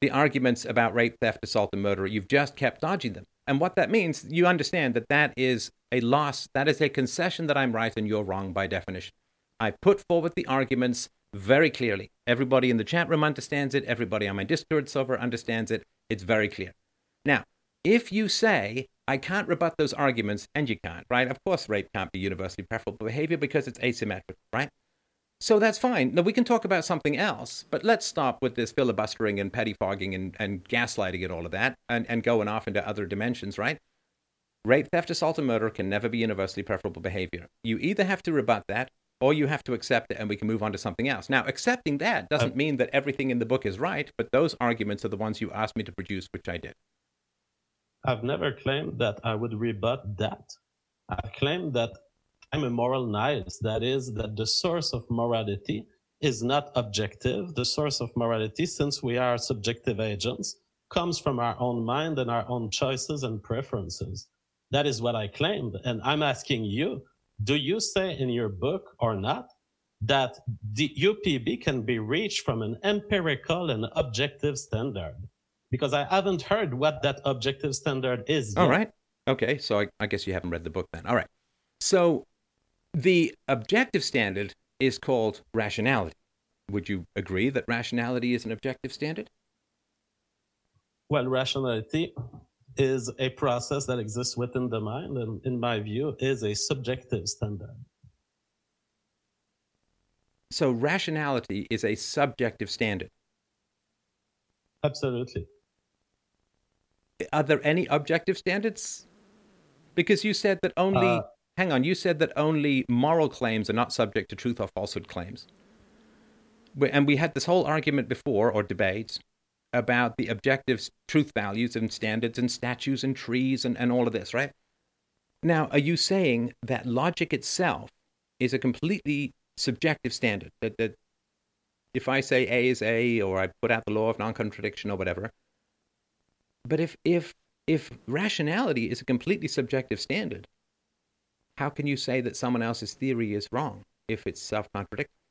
the arguments about rape, theft, assault, and murder. You've just kept dodging them. And what that means, you understand that that is a loss, that is a concession that I'm right and you're wrong by definition. I put forward the arguments very clearly. Everybody in the chat room understands it, everybody on my Discord server understands it. It's very clear. Now, if you say, I can't rebut those arguments, and you can't, right? Of course, rape can't be universally preferable behavior because it's asymmetrical, right? So that's fine. Now, we can talk about something else, but let's stop with this filibustering and pettifogging and, and gaslighting and all of that and, and going off into other dimensions, right? Rape, theft, assault, and murder can never be universally preferable behavior. You either have to rebut that or you have to accept it and we can move on to something else. Now, accepting that doesn't um, mean that everything in the book is right, but those arguments are the ones you asked me to produce, which I did. I've never claimed that I would rebut that. I've claimed that I'm a moral nihilist. That is, that the source of morality is not objective. The source of morality, since we are subjective agents, comes from our own mind and our own choices and preferences. That is what I claimed. And I'm asking you, do you say in your book or not that the UPB can be reached from an empirical and objective standard? Because I haven't heard what that objective standard is. Yet. All right. Okay. So I, I guess you haven't read the book then. All right. So the objective standard is called rationality. Would you agree that rationality is an objective standard? Well, rationality is a process that exists within the mind, and in my view, is a subjective standard. So, rationality is a subjective standard. Absolutely. Are there any objective standards? Because you said that only uh, hang on, you said that only moral claims are not subject to truth or falsehood claims. And we had this whole argument before, or debate, about the objective truth values and standards and statues and trees and, and all of this, right? Now, are you saying that logic itself is a completely subjective standard? That, that if I say A is A, or I put out the law of non contradiction or whatever, but if, if, if rationality is a completely subjective standard, how can you say that someone else's theory is wrong? if it's self contradictory?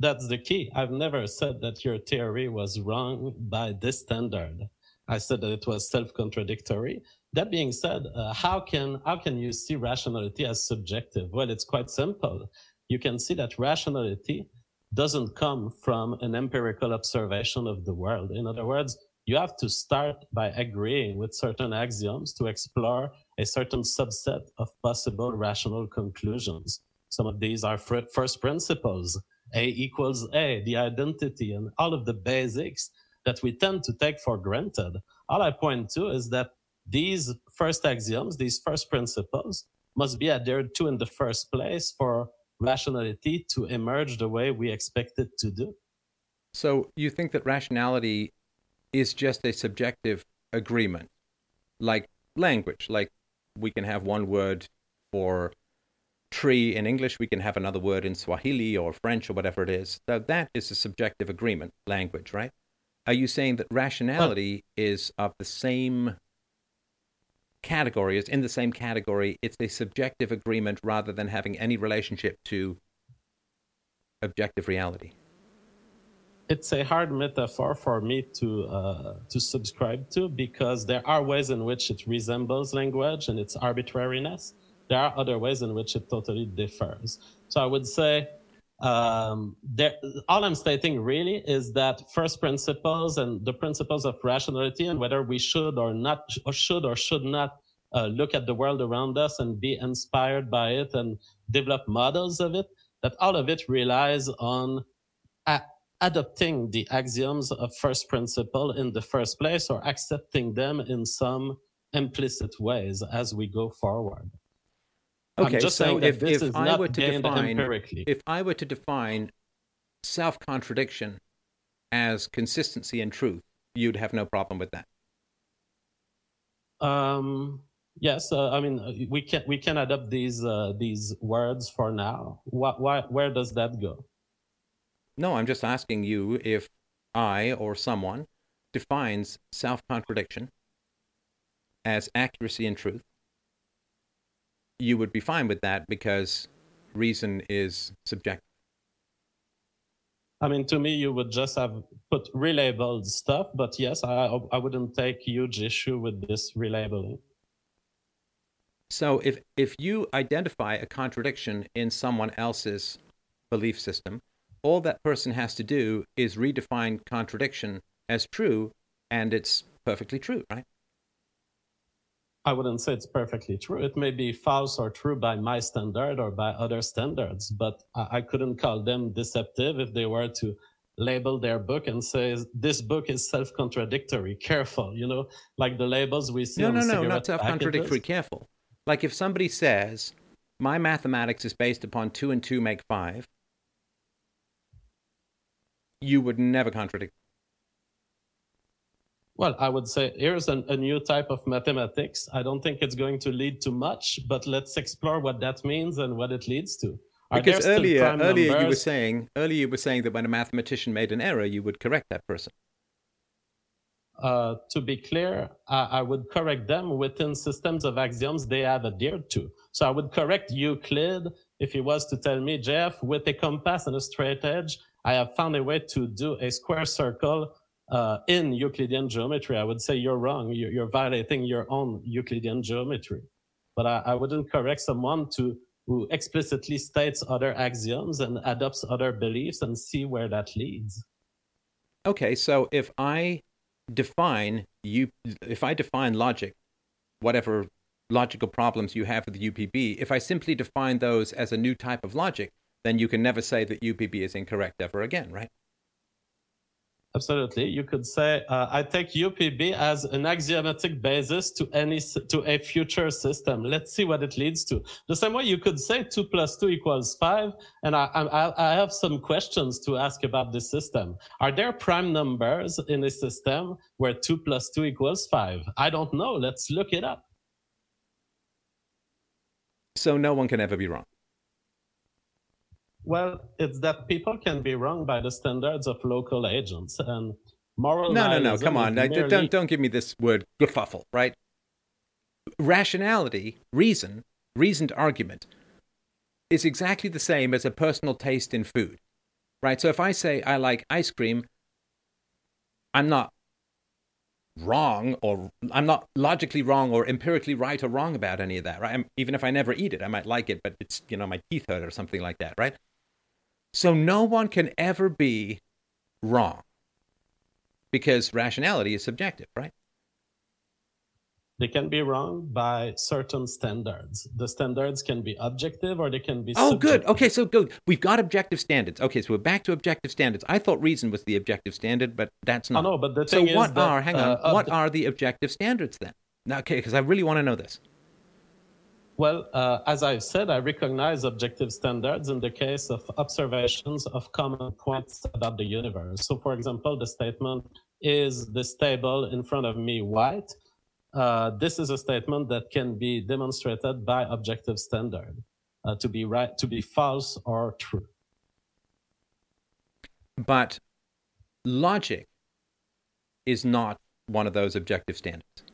That's the key. I've never said that your theory was wrong by this standard. I said that it was self-contradictory. That being said, uh, how can how can you see rationality as subjective? Well, it's quite simple. You can see that rationality doesn't come from an empirical observation of the world. In other words, you have to start by agreeing with certain axioms to explore a certain subset of possible rational conclusions. Some of these are first principles, A equals A, the identity, and all of the basics that we tend to take for granted. All I point to is that these first axioms, these first principles, must be adhered to in the first place for rationality to emerge the way we expect it to do. So you think that rationality is just a subjective agreement, like language, like we can have one word for tree in English, we can have another word in Swahili or French or whatever it is. So that is a subjective agreement, language, right? Are you saying that rationality is of the same category, is in the same category? It's a subjective agreement rather than having any relationship to objective reality? It's a hard metaphor for me to uh, to subscribe to because there are ways in which it resembles language and its arbitrariness. There are other ways in which it totally differs. So I would say um, there, all I'm stating really is that first principles and the principles of rationality and whether we should or not, or should or should not uh, look at the world around us and be inspired by it and develop models of it, that all of it relies on a- adopting the axioms of first principle in the first place or accepting them in some implicit ways as we go forward. Okay, so if, if I were to define if I were to define self contradiction as consistency and truth, you'd have no problem with that. Um, yes, uh, I mean uh, we can we can adopt these uh, these words for now. What, why, where does that go? No, I'm just asking you if I or someone defines self contradiction as accuracy and truth you would be fine with that because reason is subjective. I mean, to me, you would just have put relabeled stuff, but yes, I, I wouldn't take huge issue with this relabeling. So if if you identify a contradiction in someone else's belief system, all that person has to do is redefine contradiction as true, and it's perfectly true, right? I wouldn't say it's perfectly true. It may be false or true by my standard or by other standards, but I, couldn't call them deceptive if they were to label their book and say this book is self-contradictory. Careful, you know, like the labels we see. No, no, no, not self-contradictory. Careful. Like if somebody says my mathematics is based upon two and two make five, you would never contradict well, I would say here's an, a new type of mathematics. I don't think it's going to lead to much, but let's explore what that means and what it leads to. Are because earlier, earlier numbers? you were saying, earlier you were saying that when a mathematician made an error, you would correct that person. Uh, to be clear, I, I, would correct them within systems of axioms they have adhered to. So I would correct Euclid if he was to tell me, Jeff, with a compass and a straight edge, I have found a way to do a square circle uh, in Euclidean geometry, I would say you're wrong. You're, you're violating your own Euclidean geometry. But I, I, wouldn't correct someone to who explicitly states other axioms and adopts other beliefs and see where that leads. Okay, so if I define you, if I define logic, whatever logical problems you have with the UPB, if I simply define those as a new type of logic, then you can never say that UPB is incorrect ever again, right? Absolutely. You could say, uh, I take UPB as an axiomatic basis to any, to a future system. Let's see what it leads to. The same way you could say two plus two equals five. And I, I, I have some questions to ask about this system. Are there prime numbers in a system where two plus two equals five? I don't know. Let's look it up. So no one can ever be wrong. Well, it's that people can be wrong by the standards of local agents and moral. No, no, no. Come on, merely... don't don't give me this word kerfuffle, right? Rationality, reason, reasoned argument is exactly the same as a personal taste in food, right? So if I say I like ice cream, I'm not wrong or I'm not logically wrong or empirically right or wrong about any of that, right? I'm, even if I never eat it, I might like it, but it's, you know, my teeth hurt or something like that, right? So no one can ever be wrong because rationality is subjective, right? They can be wrong by certain standards. The standards can be objective or they can be. Subjective. Oh, subjective. good. Okay, so good. We've got objective standards. Okay, so we're back to objective standards. I thought reason was the objective standard, but that's not. Oh, no, but the so thing what is that, are? Hang on. uh, what are the objective standards then? Now, okay, because I really want to know this. Well, uh, as I've said, I recognize objective standards in the case of observations of common points about the universe. So, for example, the statement is this table in front of me white? Uh, this is a statement that can be demonstrated by objective standard uh, to be right, to be false or true. But logic is not one of those objective standards.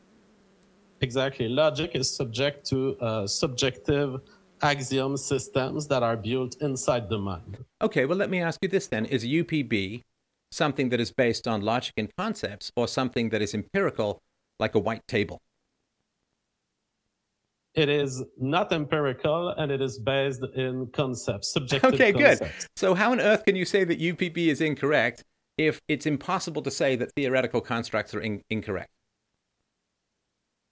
Exactly. Logic is subject to uh, subjective axiom systems that are built inside the mind. Okay, well, let me ask you this then. Is UPB something that is based on logic and concepts or something that is empirical, like a white table? It is not empirical and it is based in concepts, subjective Okay, good. So, how on earth can you say that UPB is incorrect if it's impossible to say that theoretical constructs are in- incorrect?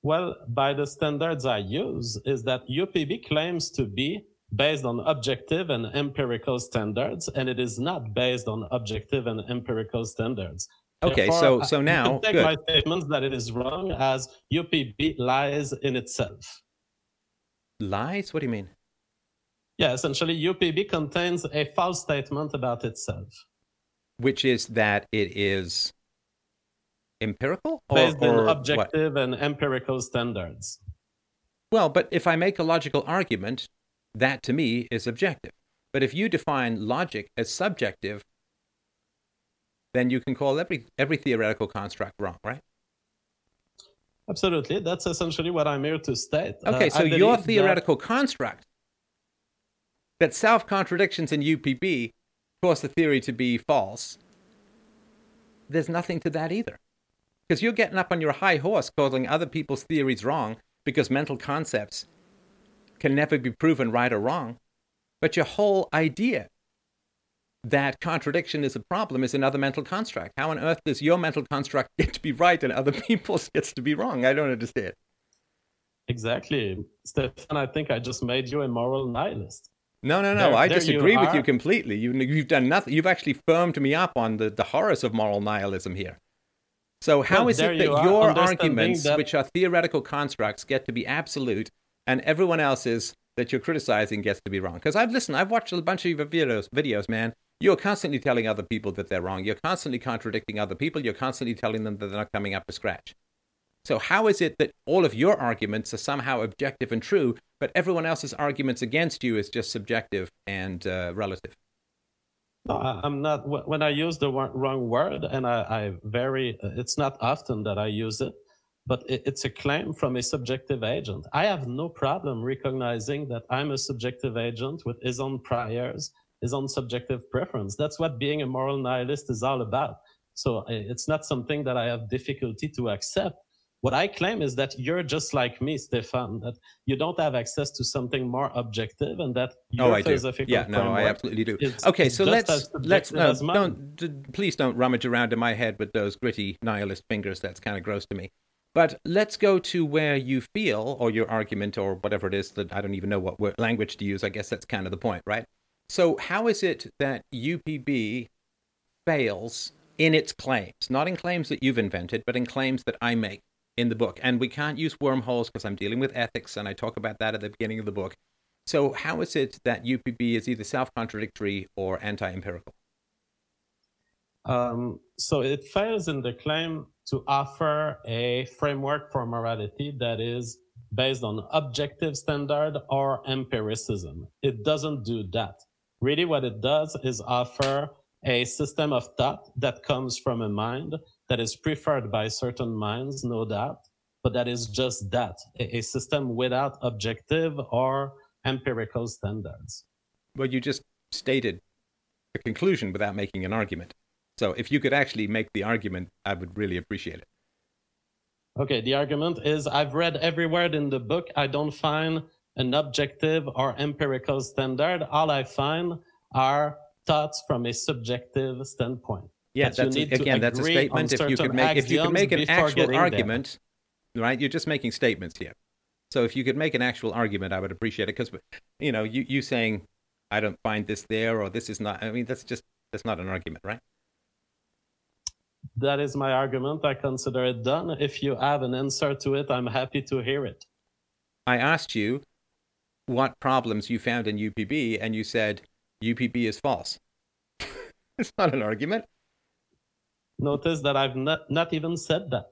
Well, by the standards I use, is that UPB claims to be based on objective and empirical standards, and it is not based on objective and empirical standards. Okay, Therefore, so so now take good. my statements that it is wrong as UPB lies in itself. lies. What do you mean? Yeah, essentially, UPB contains a false statement about itself, Which is that it is empirical or, based on what? objective and empirical standards. Well, but if I make a logical argument, that to me is objective. But if you define logic as subjective, then you can call every every theoretical construct wrong, right? Absolutely, that's essentially what I'm here to state. Uh, Okay, I so your believe that- theoretical construct that self contradictions in UPB cause the theory to be false, there's nothing to that either. Because you're getting up on your high horse calling other people's theories wrong because mental concepts can never be proven right or wrong. But your whole idea that contradiction is a problem is another mental construct. How on earth does your mental construct <laughs> get to be right and other <laughs> people's gets to be wrong? I don't understand. Exactly. Stefan, I think I just made you a moral nihilist. No, no, no. There- I there you disagree with you completely. You, you've done nothing. You've actually firmed me up on the, the horrors of moral nihilism here. So, how Well, is it that you your arguments, that- which are theoretical constructs, get to be absolute, and everyone else's that you're criticizing gets to be wrong? Because I've listened, I've watched a bunch of your videos, videos, man. You're constantly telling other people that they're wrong. You're constantly contradicting other people. You're constantly telling them that they're not coming up to scratch. So, how is it that all of your arguments are somehow objective and true, but everyone else's arguments against you is just subjective and uh, relative? No, I- I'm not. When I use the wrong word, and I, I very, it's not often that I use it, but it, it's a claim from a subjective agent. I have no problem recognizing that I'm a subjective agent with his own priors, his own subjective preference. That's what being a moral nihilist is all about. So uh, it's not something that I have difficulty to accept. What I claim is that you're just like me, Stefan, that you don't have access to something more objective and that oh, your oh, I do. Yeah, no, I absolutely do. Okay, so let's let's um, no, don't d- please don't rummage around in my head with those gritty nihilist fingers. That's kind of gross to me. But let's go to where you feel, or your argument, or whatever it is that I don't even know what word, language to use. I guess that's kind of the point, right? So, how is it that UPB fails in its claims, not in claims that you've invented, but in claims that I make in the book? And we can't use wormholes because I'm dealing with ethics, and I talk about that at the beginning of the book. So, how is it that UPB is either self contradictory or anti empirical? Um, so it fails in the claim to offer a framework for morality that is based on objective standard or empiricism. It doesn't do that. Really, what it does is offer a system of thought that comes from a mind that is preferred by certain minds, no doubt, but that is just that a, a system without objective or empirical standards. Well, you just stated a conclusion without making an argument. So if you could actually make the argument, I would really appreciate it. Okay, the argument is I've read every word in the book. I don't find an objective or empirical standard. All I find are thoughts from a subjective standpoint. Yeah, that that's a, again, that's a statement. If you could make if you could make an actual argument, there. right? You're just making statements here. So if you could make an actual argument, I would appreciate it because you know you you saying I don't find this there or this is not. I mean, that's just that's not an argument, right? That is my argument. I consider it done. If you have an answer to it, I'm happy to hear it. I asked you what problems you found in UPB, and you said UPB is false. <laughs> it's not an argument. Notice that I've not, not even said that.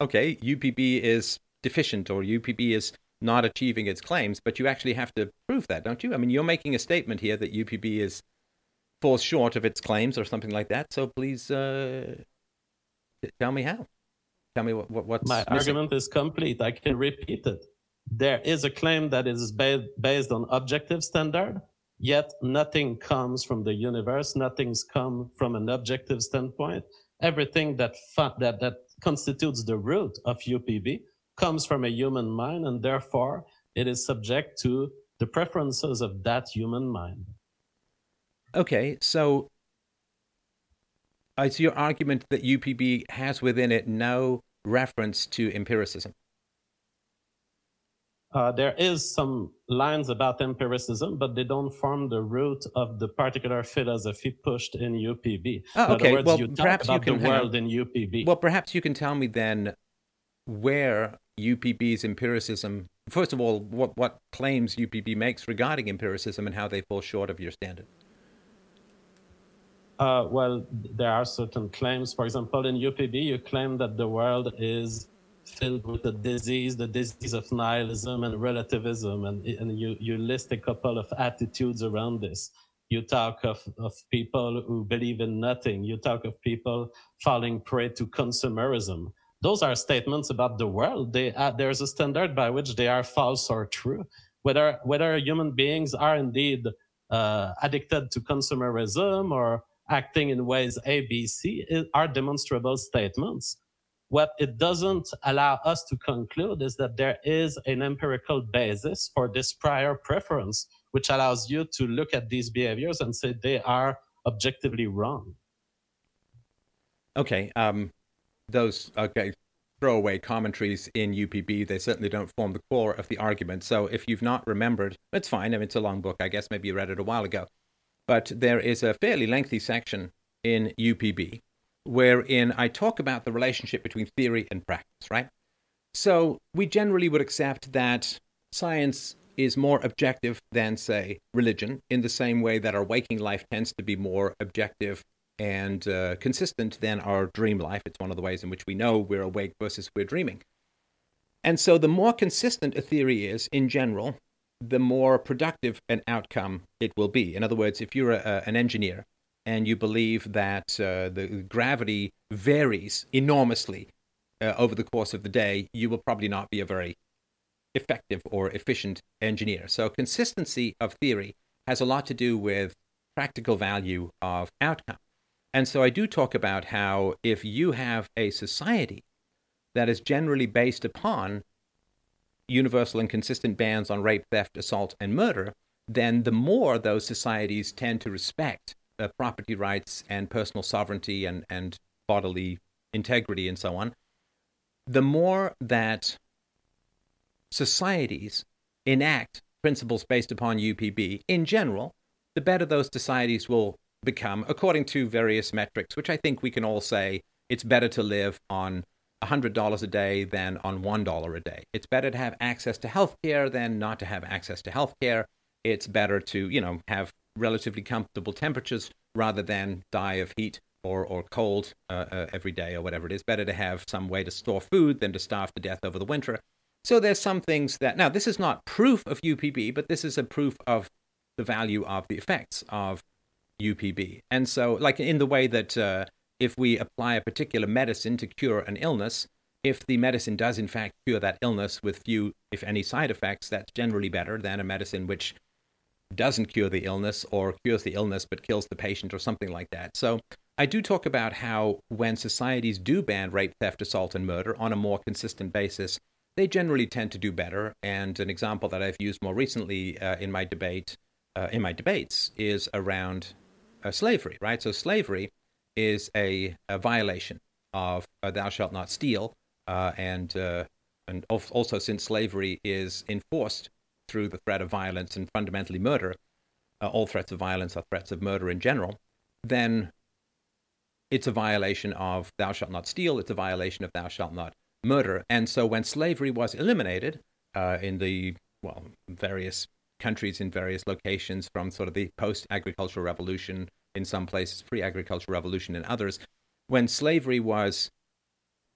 Okay, UPB is deficient or UPB is not achieving its claims, but you actually have to prove that, don't you? I mean, you're making a statement here that UPB is falls short of its claims or something like that. So please uh, tell me how. Tell me what, what what's my missing. argument is complete. I can repeat it. There is a claim that is ba- based on objective standard, yet nothing comes from the universe. Nothing's come from an objective standpoint. Everything that that that constitutes the root of UPB comes from a human mind, and therefore it is subject to the preferences of that human mind. Okay, so it's your argument that UPB has within it no reference to empiricism? Uh, there is some lines about empiricism, but they don't form the root of the particular philosophy pushed in UPB. Oh, okay. In words, well, you perhaps you can the world in UPB. Well, perhaps you can tell me then where UPB's empiricism. First of all, what what claims UPB makes regarding empiricism and how they fall short of your standard. Uh, well, there are certain claims. For example, in UPB, you claim that the world is filled with the disease, the disease of nihilism and relativism, and, and you, you list a couple of attitudes around this. You talk of, of people who believe in nothing. You talk of people falling prey to consumerism. Those are statements about the world. They, uh, there's a standard by which they are false or true. Whether, whether human beings are indeed uh, addicted to consumerism or acting in ways A, B, C are demonstrable statements. What it doesn't allow us to conclude is that there is an empirical basis for this prior preference, which allows you to look at these behaviors and say they are objectively wrong. Okay. Um, those, okay, throwaway commentaries in UPB, they certainly don't form the core of the argument. So if you've not remembered, it's fine. I mean, it's a long book. I guess maybe you read it a while ago but there is a fairly lengthy section in UPB wherein I talk about the relationship between theory and practice, right? So we generally would accept that science is more objective than, say, religion, in the same way that our waking life tends to be more objective and uh, consistent than our dream life. It's one of the ways in which we know we're awake versus we're dreaming. And so the more consistent a theory is in general, the more productive an outcome it will be. In other words, if you're a, an engineer and you believe that uh, the gravity varies enormously uh, over the course of the day, you will probably not be a very effective or efficient engineer. So, consistency of theory has a lot to do with practical value of outcome. And so, I do talk about how if you have a society that is generally based upon universal and consistent bans on rape, theft, assault, and murder, then the more those societies tend to respect uh, property rights and personal sovereignty and, and bodily integrity and so on, the more that societies enact principles based upon UPB in general, the better those societies will become, according to various metrics, which I think we can all say it's better to live on $100 a day than on $1 a day. It's better to have access to health care than not to have access to health care. It's better to, you know, have relatively comfortable temperatures rather than die of heat or, or cold uh, uh, every day or whatever it is. Better to have some way to store food than to starve to death over the winter. So there's some things that, now, this is not proof of UPB, but this is a proof of the value of the effects of UPB. And so, like in the way that uh, if we apply a particular medicine to cure an illness, if the medicine does in fact cure that illness with few, if any, side effects, that's generally better than a medicine which doesn't cure the illness or cures the illness but kills the patient or something like that. So I do talk about how when societies do ban rape, theft, assault, and murder on a more consistent basis, they generally tend to do better. And an example that I've used more recently uh, in my debate, uh, in my debates, is around uh, slavery. Right. So slavery is a, a violation of uh, "Thou shalt not steal," uh, and uh, and also since slavery is enforced through the threat of violence and fundamentally murder, all threats of violence are threats of murder in general. Then it's a violation of "Thou shalt not steal." It's a violation of "Thou shalt not murder. And so when slavery was eliminated uh, in the, well, various countries in various locations from sort of the post agricultural revolution in some places, pre agricultural revolution in others, when slavery was,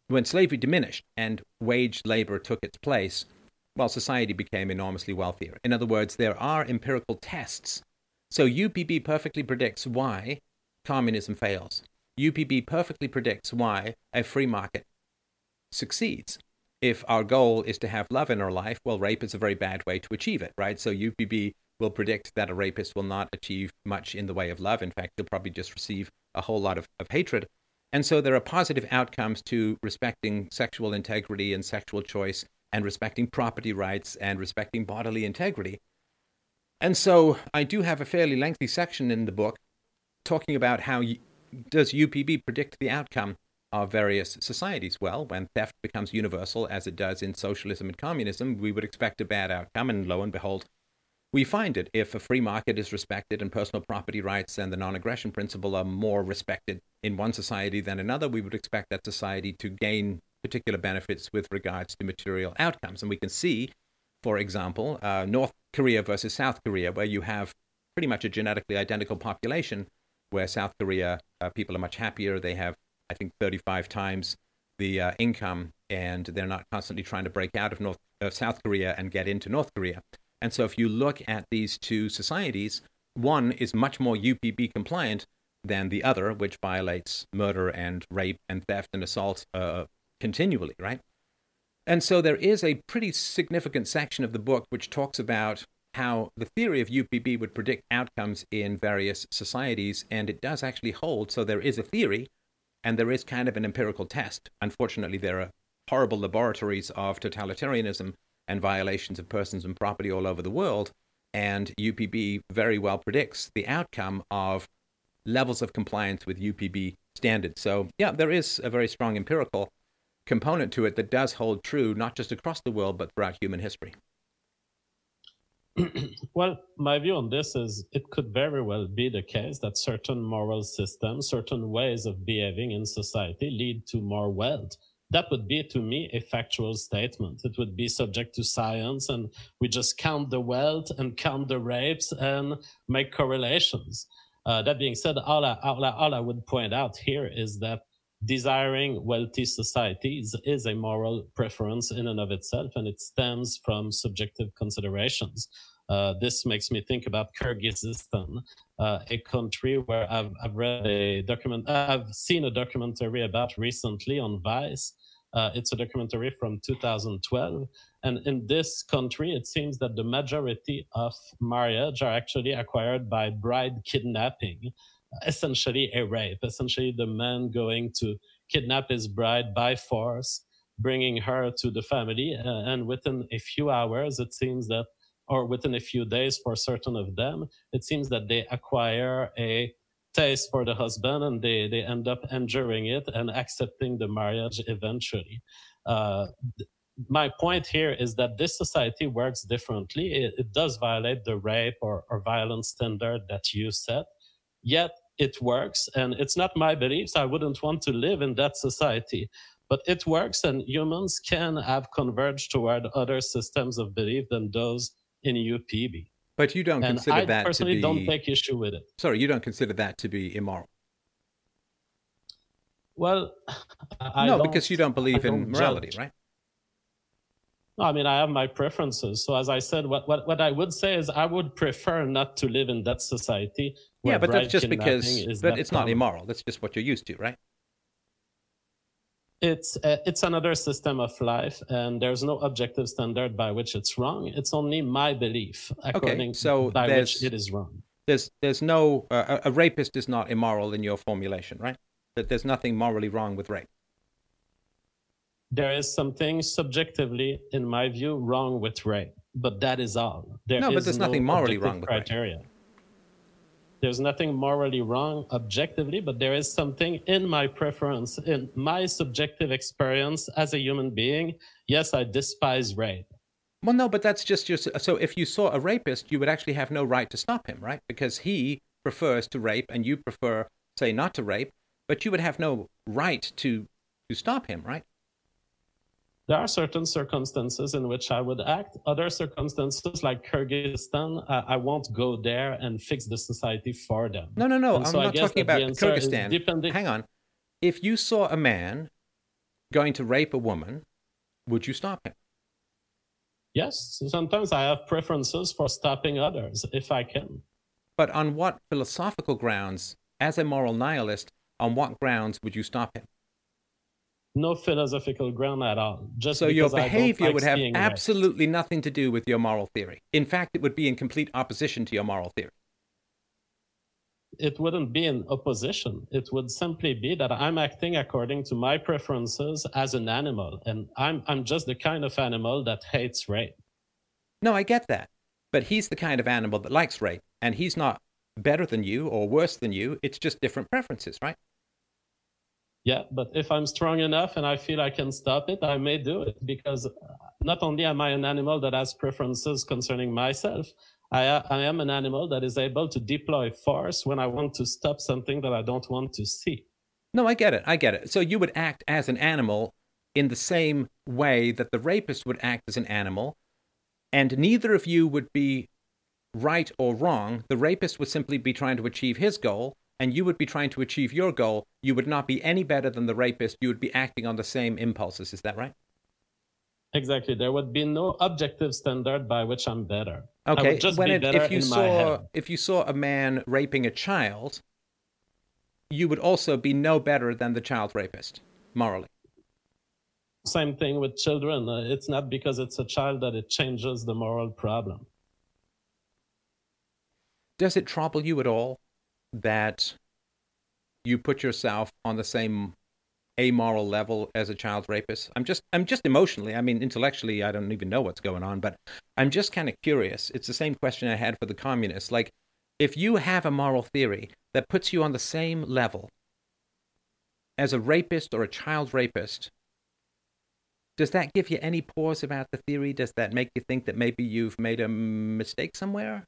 when slavery diminished and wage labor took its place, well, society became enormously wealthier. In other words, there are empirical tests. So UPB perfectly predicts why communism fails. UPB perfectly predicts why a free market succeeds. If our goal is to have love in our life, well, rape is a very bad way to achieve it, right? So UPB will predict that a rapist will not achieve much in the way of love. In fact, he'll probably just receive a whole lot of, of hatred. And so there are positive outcomes to respecting sexual integrity and sexual choice and respecting property rights and respecting bodily integrity. And so I do have a fairly lengthy section in the book talking about how does UPB predict the outcome of various societies. Well, when theft becomes universal, as it does in socialism and communism, we would expect a bad outcome, and lo and behold, we find it. If a free market is respected and personal property rights and the non aggression principle are more respected in one society than another, we would expect that society to gain particular benefits with regards to material outcomes. And we can see, for example, uh, North Korea versus South Korea, where you have pretty much a genetically identical population, where South Korea uh, people are much happier, they have I think 35 times the uh, income, and they're not constantly trying to break out of North uh, South Korea and get into North Korea. And so, if you look at these two societies, one is much more UPB compliant than the other, which violates murder and rape and theft and assault uh, continually, right? And so, there is a pretty significant section of the book which talks about how the theory of UPB would predict outcomes in various societies, and it does actually hold. So, there is a theory and there is kind of an empirical test. Unfortunately, there are horrible laboratories of totalitarianism and violations of persons and property all over the world. And UPB very well predicts the outcome of levels of compliance with UPB standards. So, yeah, there is a very strong empirical component to it that does hold true, not just across the world, but throughout human history. <clears throat> well, my view on this is it could very well be the case that certain moral systems, certain ways of behaving in society lead to more wealth. That would be, to me, a factual statement. It would be subject to science, and we just count the wealth and count the rapes and make correlations. Uh, that being said, all I, all, I, all I would point out here is that desiring wealthy societies is a moral preference in and of itself, and it stems from subjective considerations. Uh, this makes me think about Kyrgyzstan, uh, a country where I've, I've read a document, I've seen a documentary about recently on Vice. Uh, it's a documentary from 2012. And in this country, it seems that the majority of marriage are actually acquired by bride kidnapping essentially a rape, essentially the man going to kidnap his bride by force, bringing her to the family. Uh, and within a few hours, it seems that, or within a few days for certain of them, it seems that they acquire a taste for the husband and they, they end up enduring it and accepting the marriage eventually. Uh, my point here is that this society works differently. It, it does violate the rape or, or violence standard that you set. Yet it works. And it's not my beliefs. I wouldn't want to live in that society. But it works, and humans can have converged toward other systems of belief than those in UPB. But you don't and consider I that personally to be... don't take issue with it. Sorry, you don't consider that to be immoral. Well, I no, because you don't believe don't in morality, judge. right? I mean, I have my preferences. So, as I said, what, what, what I would say is I would prefer not to live in that society. Yeah, but that's just because, but it's common. not immoral. That's just what you're used to, right? it's uh, it's another system of life and there's no objective standard by which it's wrong. It's only my belief according okay, so by which it is wrong. there's there's no uh, a rapist is not immoral in your formulation right? That there's nothing morally wrong with rape. There is something subjectively in my view wrong with rape but that is all. There no but there's no nothing morally wrong with criteria. rape there's nothing morally wrong objectively, but there is something in my preference, in my subjective experience as a human being. Yes, I despise rape. Well, no, but that's just your. So if you saw a rapist, you would actually have no right to stop him, right? Because he prefers to rape and you prefer, say, not to rape, but you would have no right to to stop him, right? There are certain circumstances in which I would act. Other circumstances, like Kyrgyzstan, uh, I won't go there and fix the society for them. No, no, no. And I'm so not talking about Kyrgyzstan. Depending... Hang on. If you saw a man going to rape a woman, would you stop him? Yes. Sometimes I have preferences for stopping others if I can. But on what philosophical grounds, as a moral nihilist, on what grounds would you stop him? No philosophical ground at all. Just so your behavior like would have absolutely nothing to do with your moral theory. In fact, it would be in complete opposition to your moral theory. It wouldn't be in opposition. It would simply be that I'm acting according to my preferences as an animal, and I'm I'm just the kind of animal that hates rape. No, I get that, but he's the kind of animal that likes rape, and he's not better than you or worse than you. It's just different preferences, right? Yeah, but if I'm strong enough and I feel I can stop it, I may do it because uh, not only am I an animal that has preferences concerning myself, I, I am an animal that is able to deploy force when I want to stop something that I don't want to see. No, I get it. I get it. So you would act as an animal in the same way that the rapist would act as an animal, and neither of you would be right or wrong. The rapist would simply be trying to achieve his goal, and you would be trying to achieve your goal, you would not be any better than the rapist. You would be acting on the same impulses. Is that right? Exactly. There would be no objective standard by which I'm better. Okay. just when it, if you saw if you saw a man raping a child, you would also be no better than the child rapist morally. Same thing with children. Uh, it's not because it's a child that it changes the moral problem. Does it trouble you at all that you put yourself on the same amoral level as a child rapist? I'm just I'm just emotionally, I mean intellectually I don't even know what's going on, but I'm just kind of curious. It's the same question I had for the communists. Like if you have a moral theory that puts you on the same level as a rapist or a child rapist, does that give you any pause about the theory? Does that make you think that maybe you've made a mistake somewhere?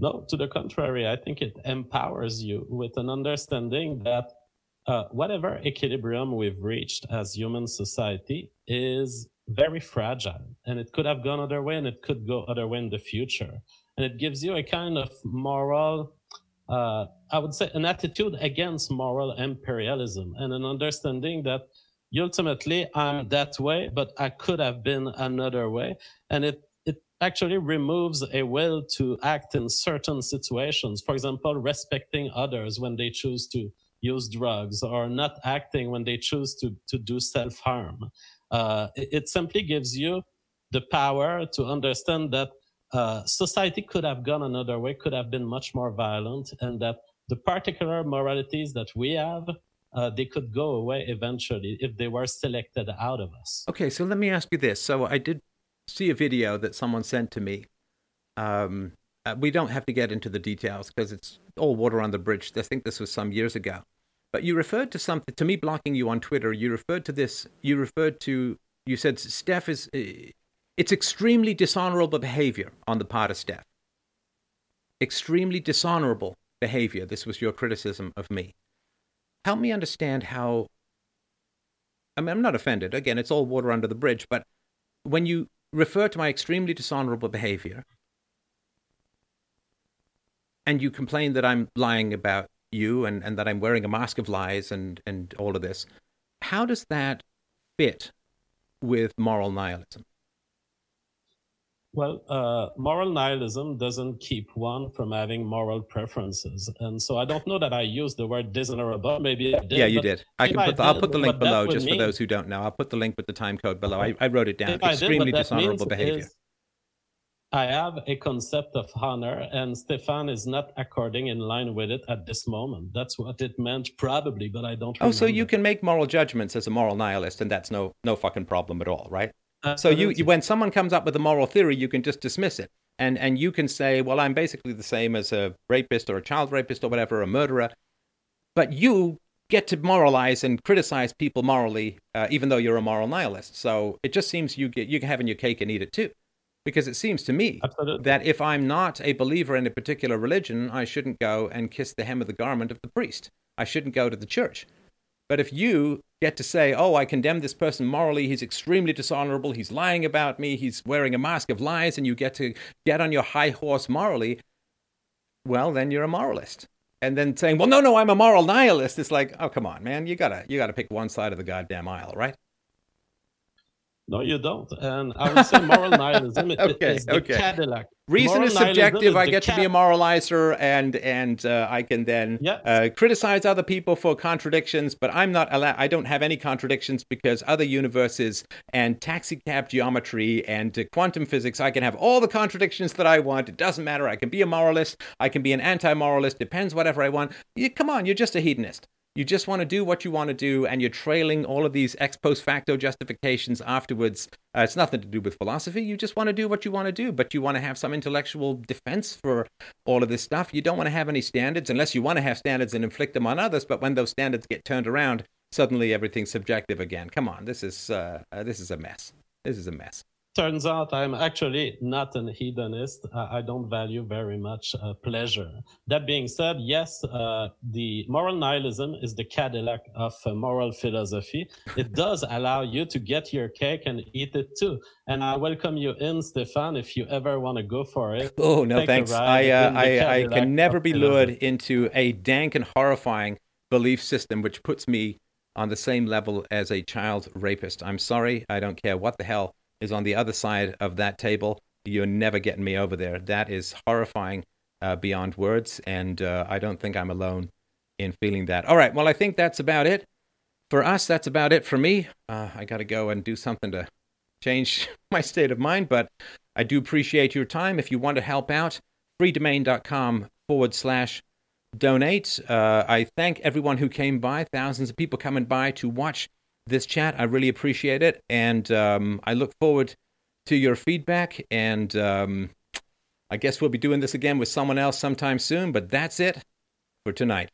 No, to the contrary, I think it empowers you with an understanding that uh, whatever equilibrium we've reached as human society is very fragile and it could have gone other way and it could go other way in the future. And it gives you a kind of moral, uh, I would say, an attitude against moral imperialism and an understanding that ultimately I'm that way, but I could have been another way. And it actually removes a will to act in certain situations. For example, respecting others when they choose to use drugs or not acting when they choose to, to do self harm. Uh, it, it, simply gives you the power to understand that uh, society could have gone another way, could have been much more violent, and that the particular moralities that we have. Uh, they could go away eventually if they were selected out of us. Okay, so let me ask you this. So I did see a video that someone sent to me. Um, uh, we don't have to get into the details because it's all water on the bridge. I think this was some years ago. But you referred to something to me blocking you on Twitter. You referred to this. You referred to. You said Steph is. Uh, it's extremely dishonorable behavior on the part of Steph. Extremely dishonorable behavior. This was your criticism of me. Help me understand how. I mean, I'm not offended. Again, it's all water under the bridge. But when you refer to my extremely dishonorable behavior and you complain that I'm lying about you and, and that I'm wearing a mask of lies and, and all of this, how does that fit with moral nihilism? Well, uh, moral nihilism doesn't keep one from having moral preferences, and so I don't know that I used the word dishonorable. Maybe I did. Yeah, you did. I can put. The, I'll put the link below just mean, for those who don't know. I'll put the link with the time code below. I, I wrote it down. Extremely did, dishonorable behavior. I have a concept of honor, and Stefan is not according in line with it at this moment. That's what it meant, probably, but I don't. Oh, so you can make moral judgments as a moral nihilist, and that's no no fucking problem at all, right? So you, you, when someone comes up with a moral theory, you can just dismiss it, and and you can say, well, I'm basically the same as a rapist or a child rapist or whatever, a murderer, but you get to moralize and criticize people morally, uh, even though you're a moral nihilist. So it just seems you get you can have in your cake and eat it too. Because it seems to me Absolutely. that if I'm not a believer in a particular religion, I shouldn't go and kiss the hem of the garment of the priest. I shouldn't go to the church. But if you get to say, oh, I condemn this person morally, he's extremely dishonorable, he's lying about me, he's wearing a mask of lies, and you get to get on your high horse morally, well, then you're a moralist. And then saying, well, no, no, I'm a moral nihilist. It's like, oh, come on, man, you gotta, you gotta pick one side of the goddamn aisle, right? No, you don't. And I would say moral nihilism <laughs> okay, is the okay. Cadillac. Reason moral is subjective. Is I get to be a moralizer, and and uh, I can then yeah. uh, criticize other people for contradictions. But I'm not allowed. I don't have any contradictions because other universes and taxi cab geometry and uh, quantum physics. I can have all the contradictions that I want. It doesn't matter. I can be a moralist. I can be an anti-moralist. Depends whatever I want. You, come on, you're just a hedonist. You just want to do what you want to do, and you're trailing all of these ex post facto justifications afterwards. Uh, it's nothing to do with philosophy. You just want to do what you want to do, but you want to have some intellectual defense for all of this stuff. You don't want to have any standards unless you want to have standards and inflict them on others. But when those standards get turned around, suddenly everything's subjective again. Come on, this is uh, uh, this is a mess. This is a mess turns out I'm actually not an hedonist. I don't value very much uh, pleasure. That being said, yes, uh, the moral nihilism is the Cadillac of uh, moral philosophy. It does allow you to get your cake and eat it too. And I welcome you in, Stefan, if you ever want to go for it. Oh, no, thanks. I, uh, I, I can never be lured into a dank and horrifying belief system which puts me on the same level as a child rapist. I'm sorry. I don't care what the hell is on the other side of that table. You're never getting me over there. That is horrifying uh, beyond words, and uh, I don't think I'm alone in feeling that. All right, well, I think that's about it for us. That's about it for me. Uh, I got to go and do something to change <laughs> my state of mind, but I do appreciate your time. If you want to help out, freedomain.com forward slash donate. Uh, I thank everyone who came by, thousands of people coming by to watch this chat. I really appreciate it. And um, I look forward to your feedback. And um, I guess we'll be doing this again with someone else sometime soon. But that's it for tonight.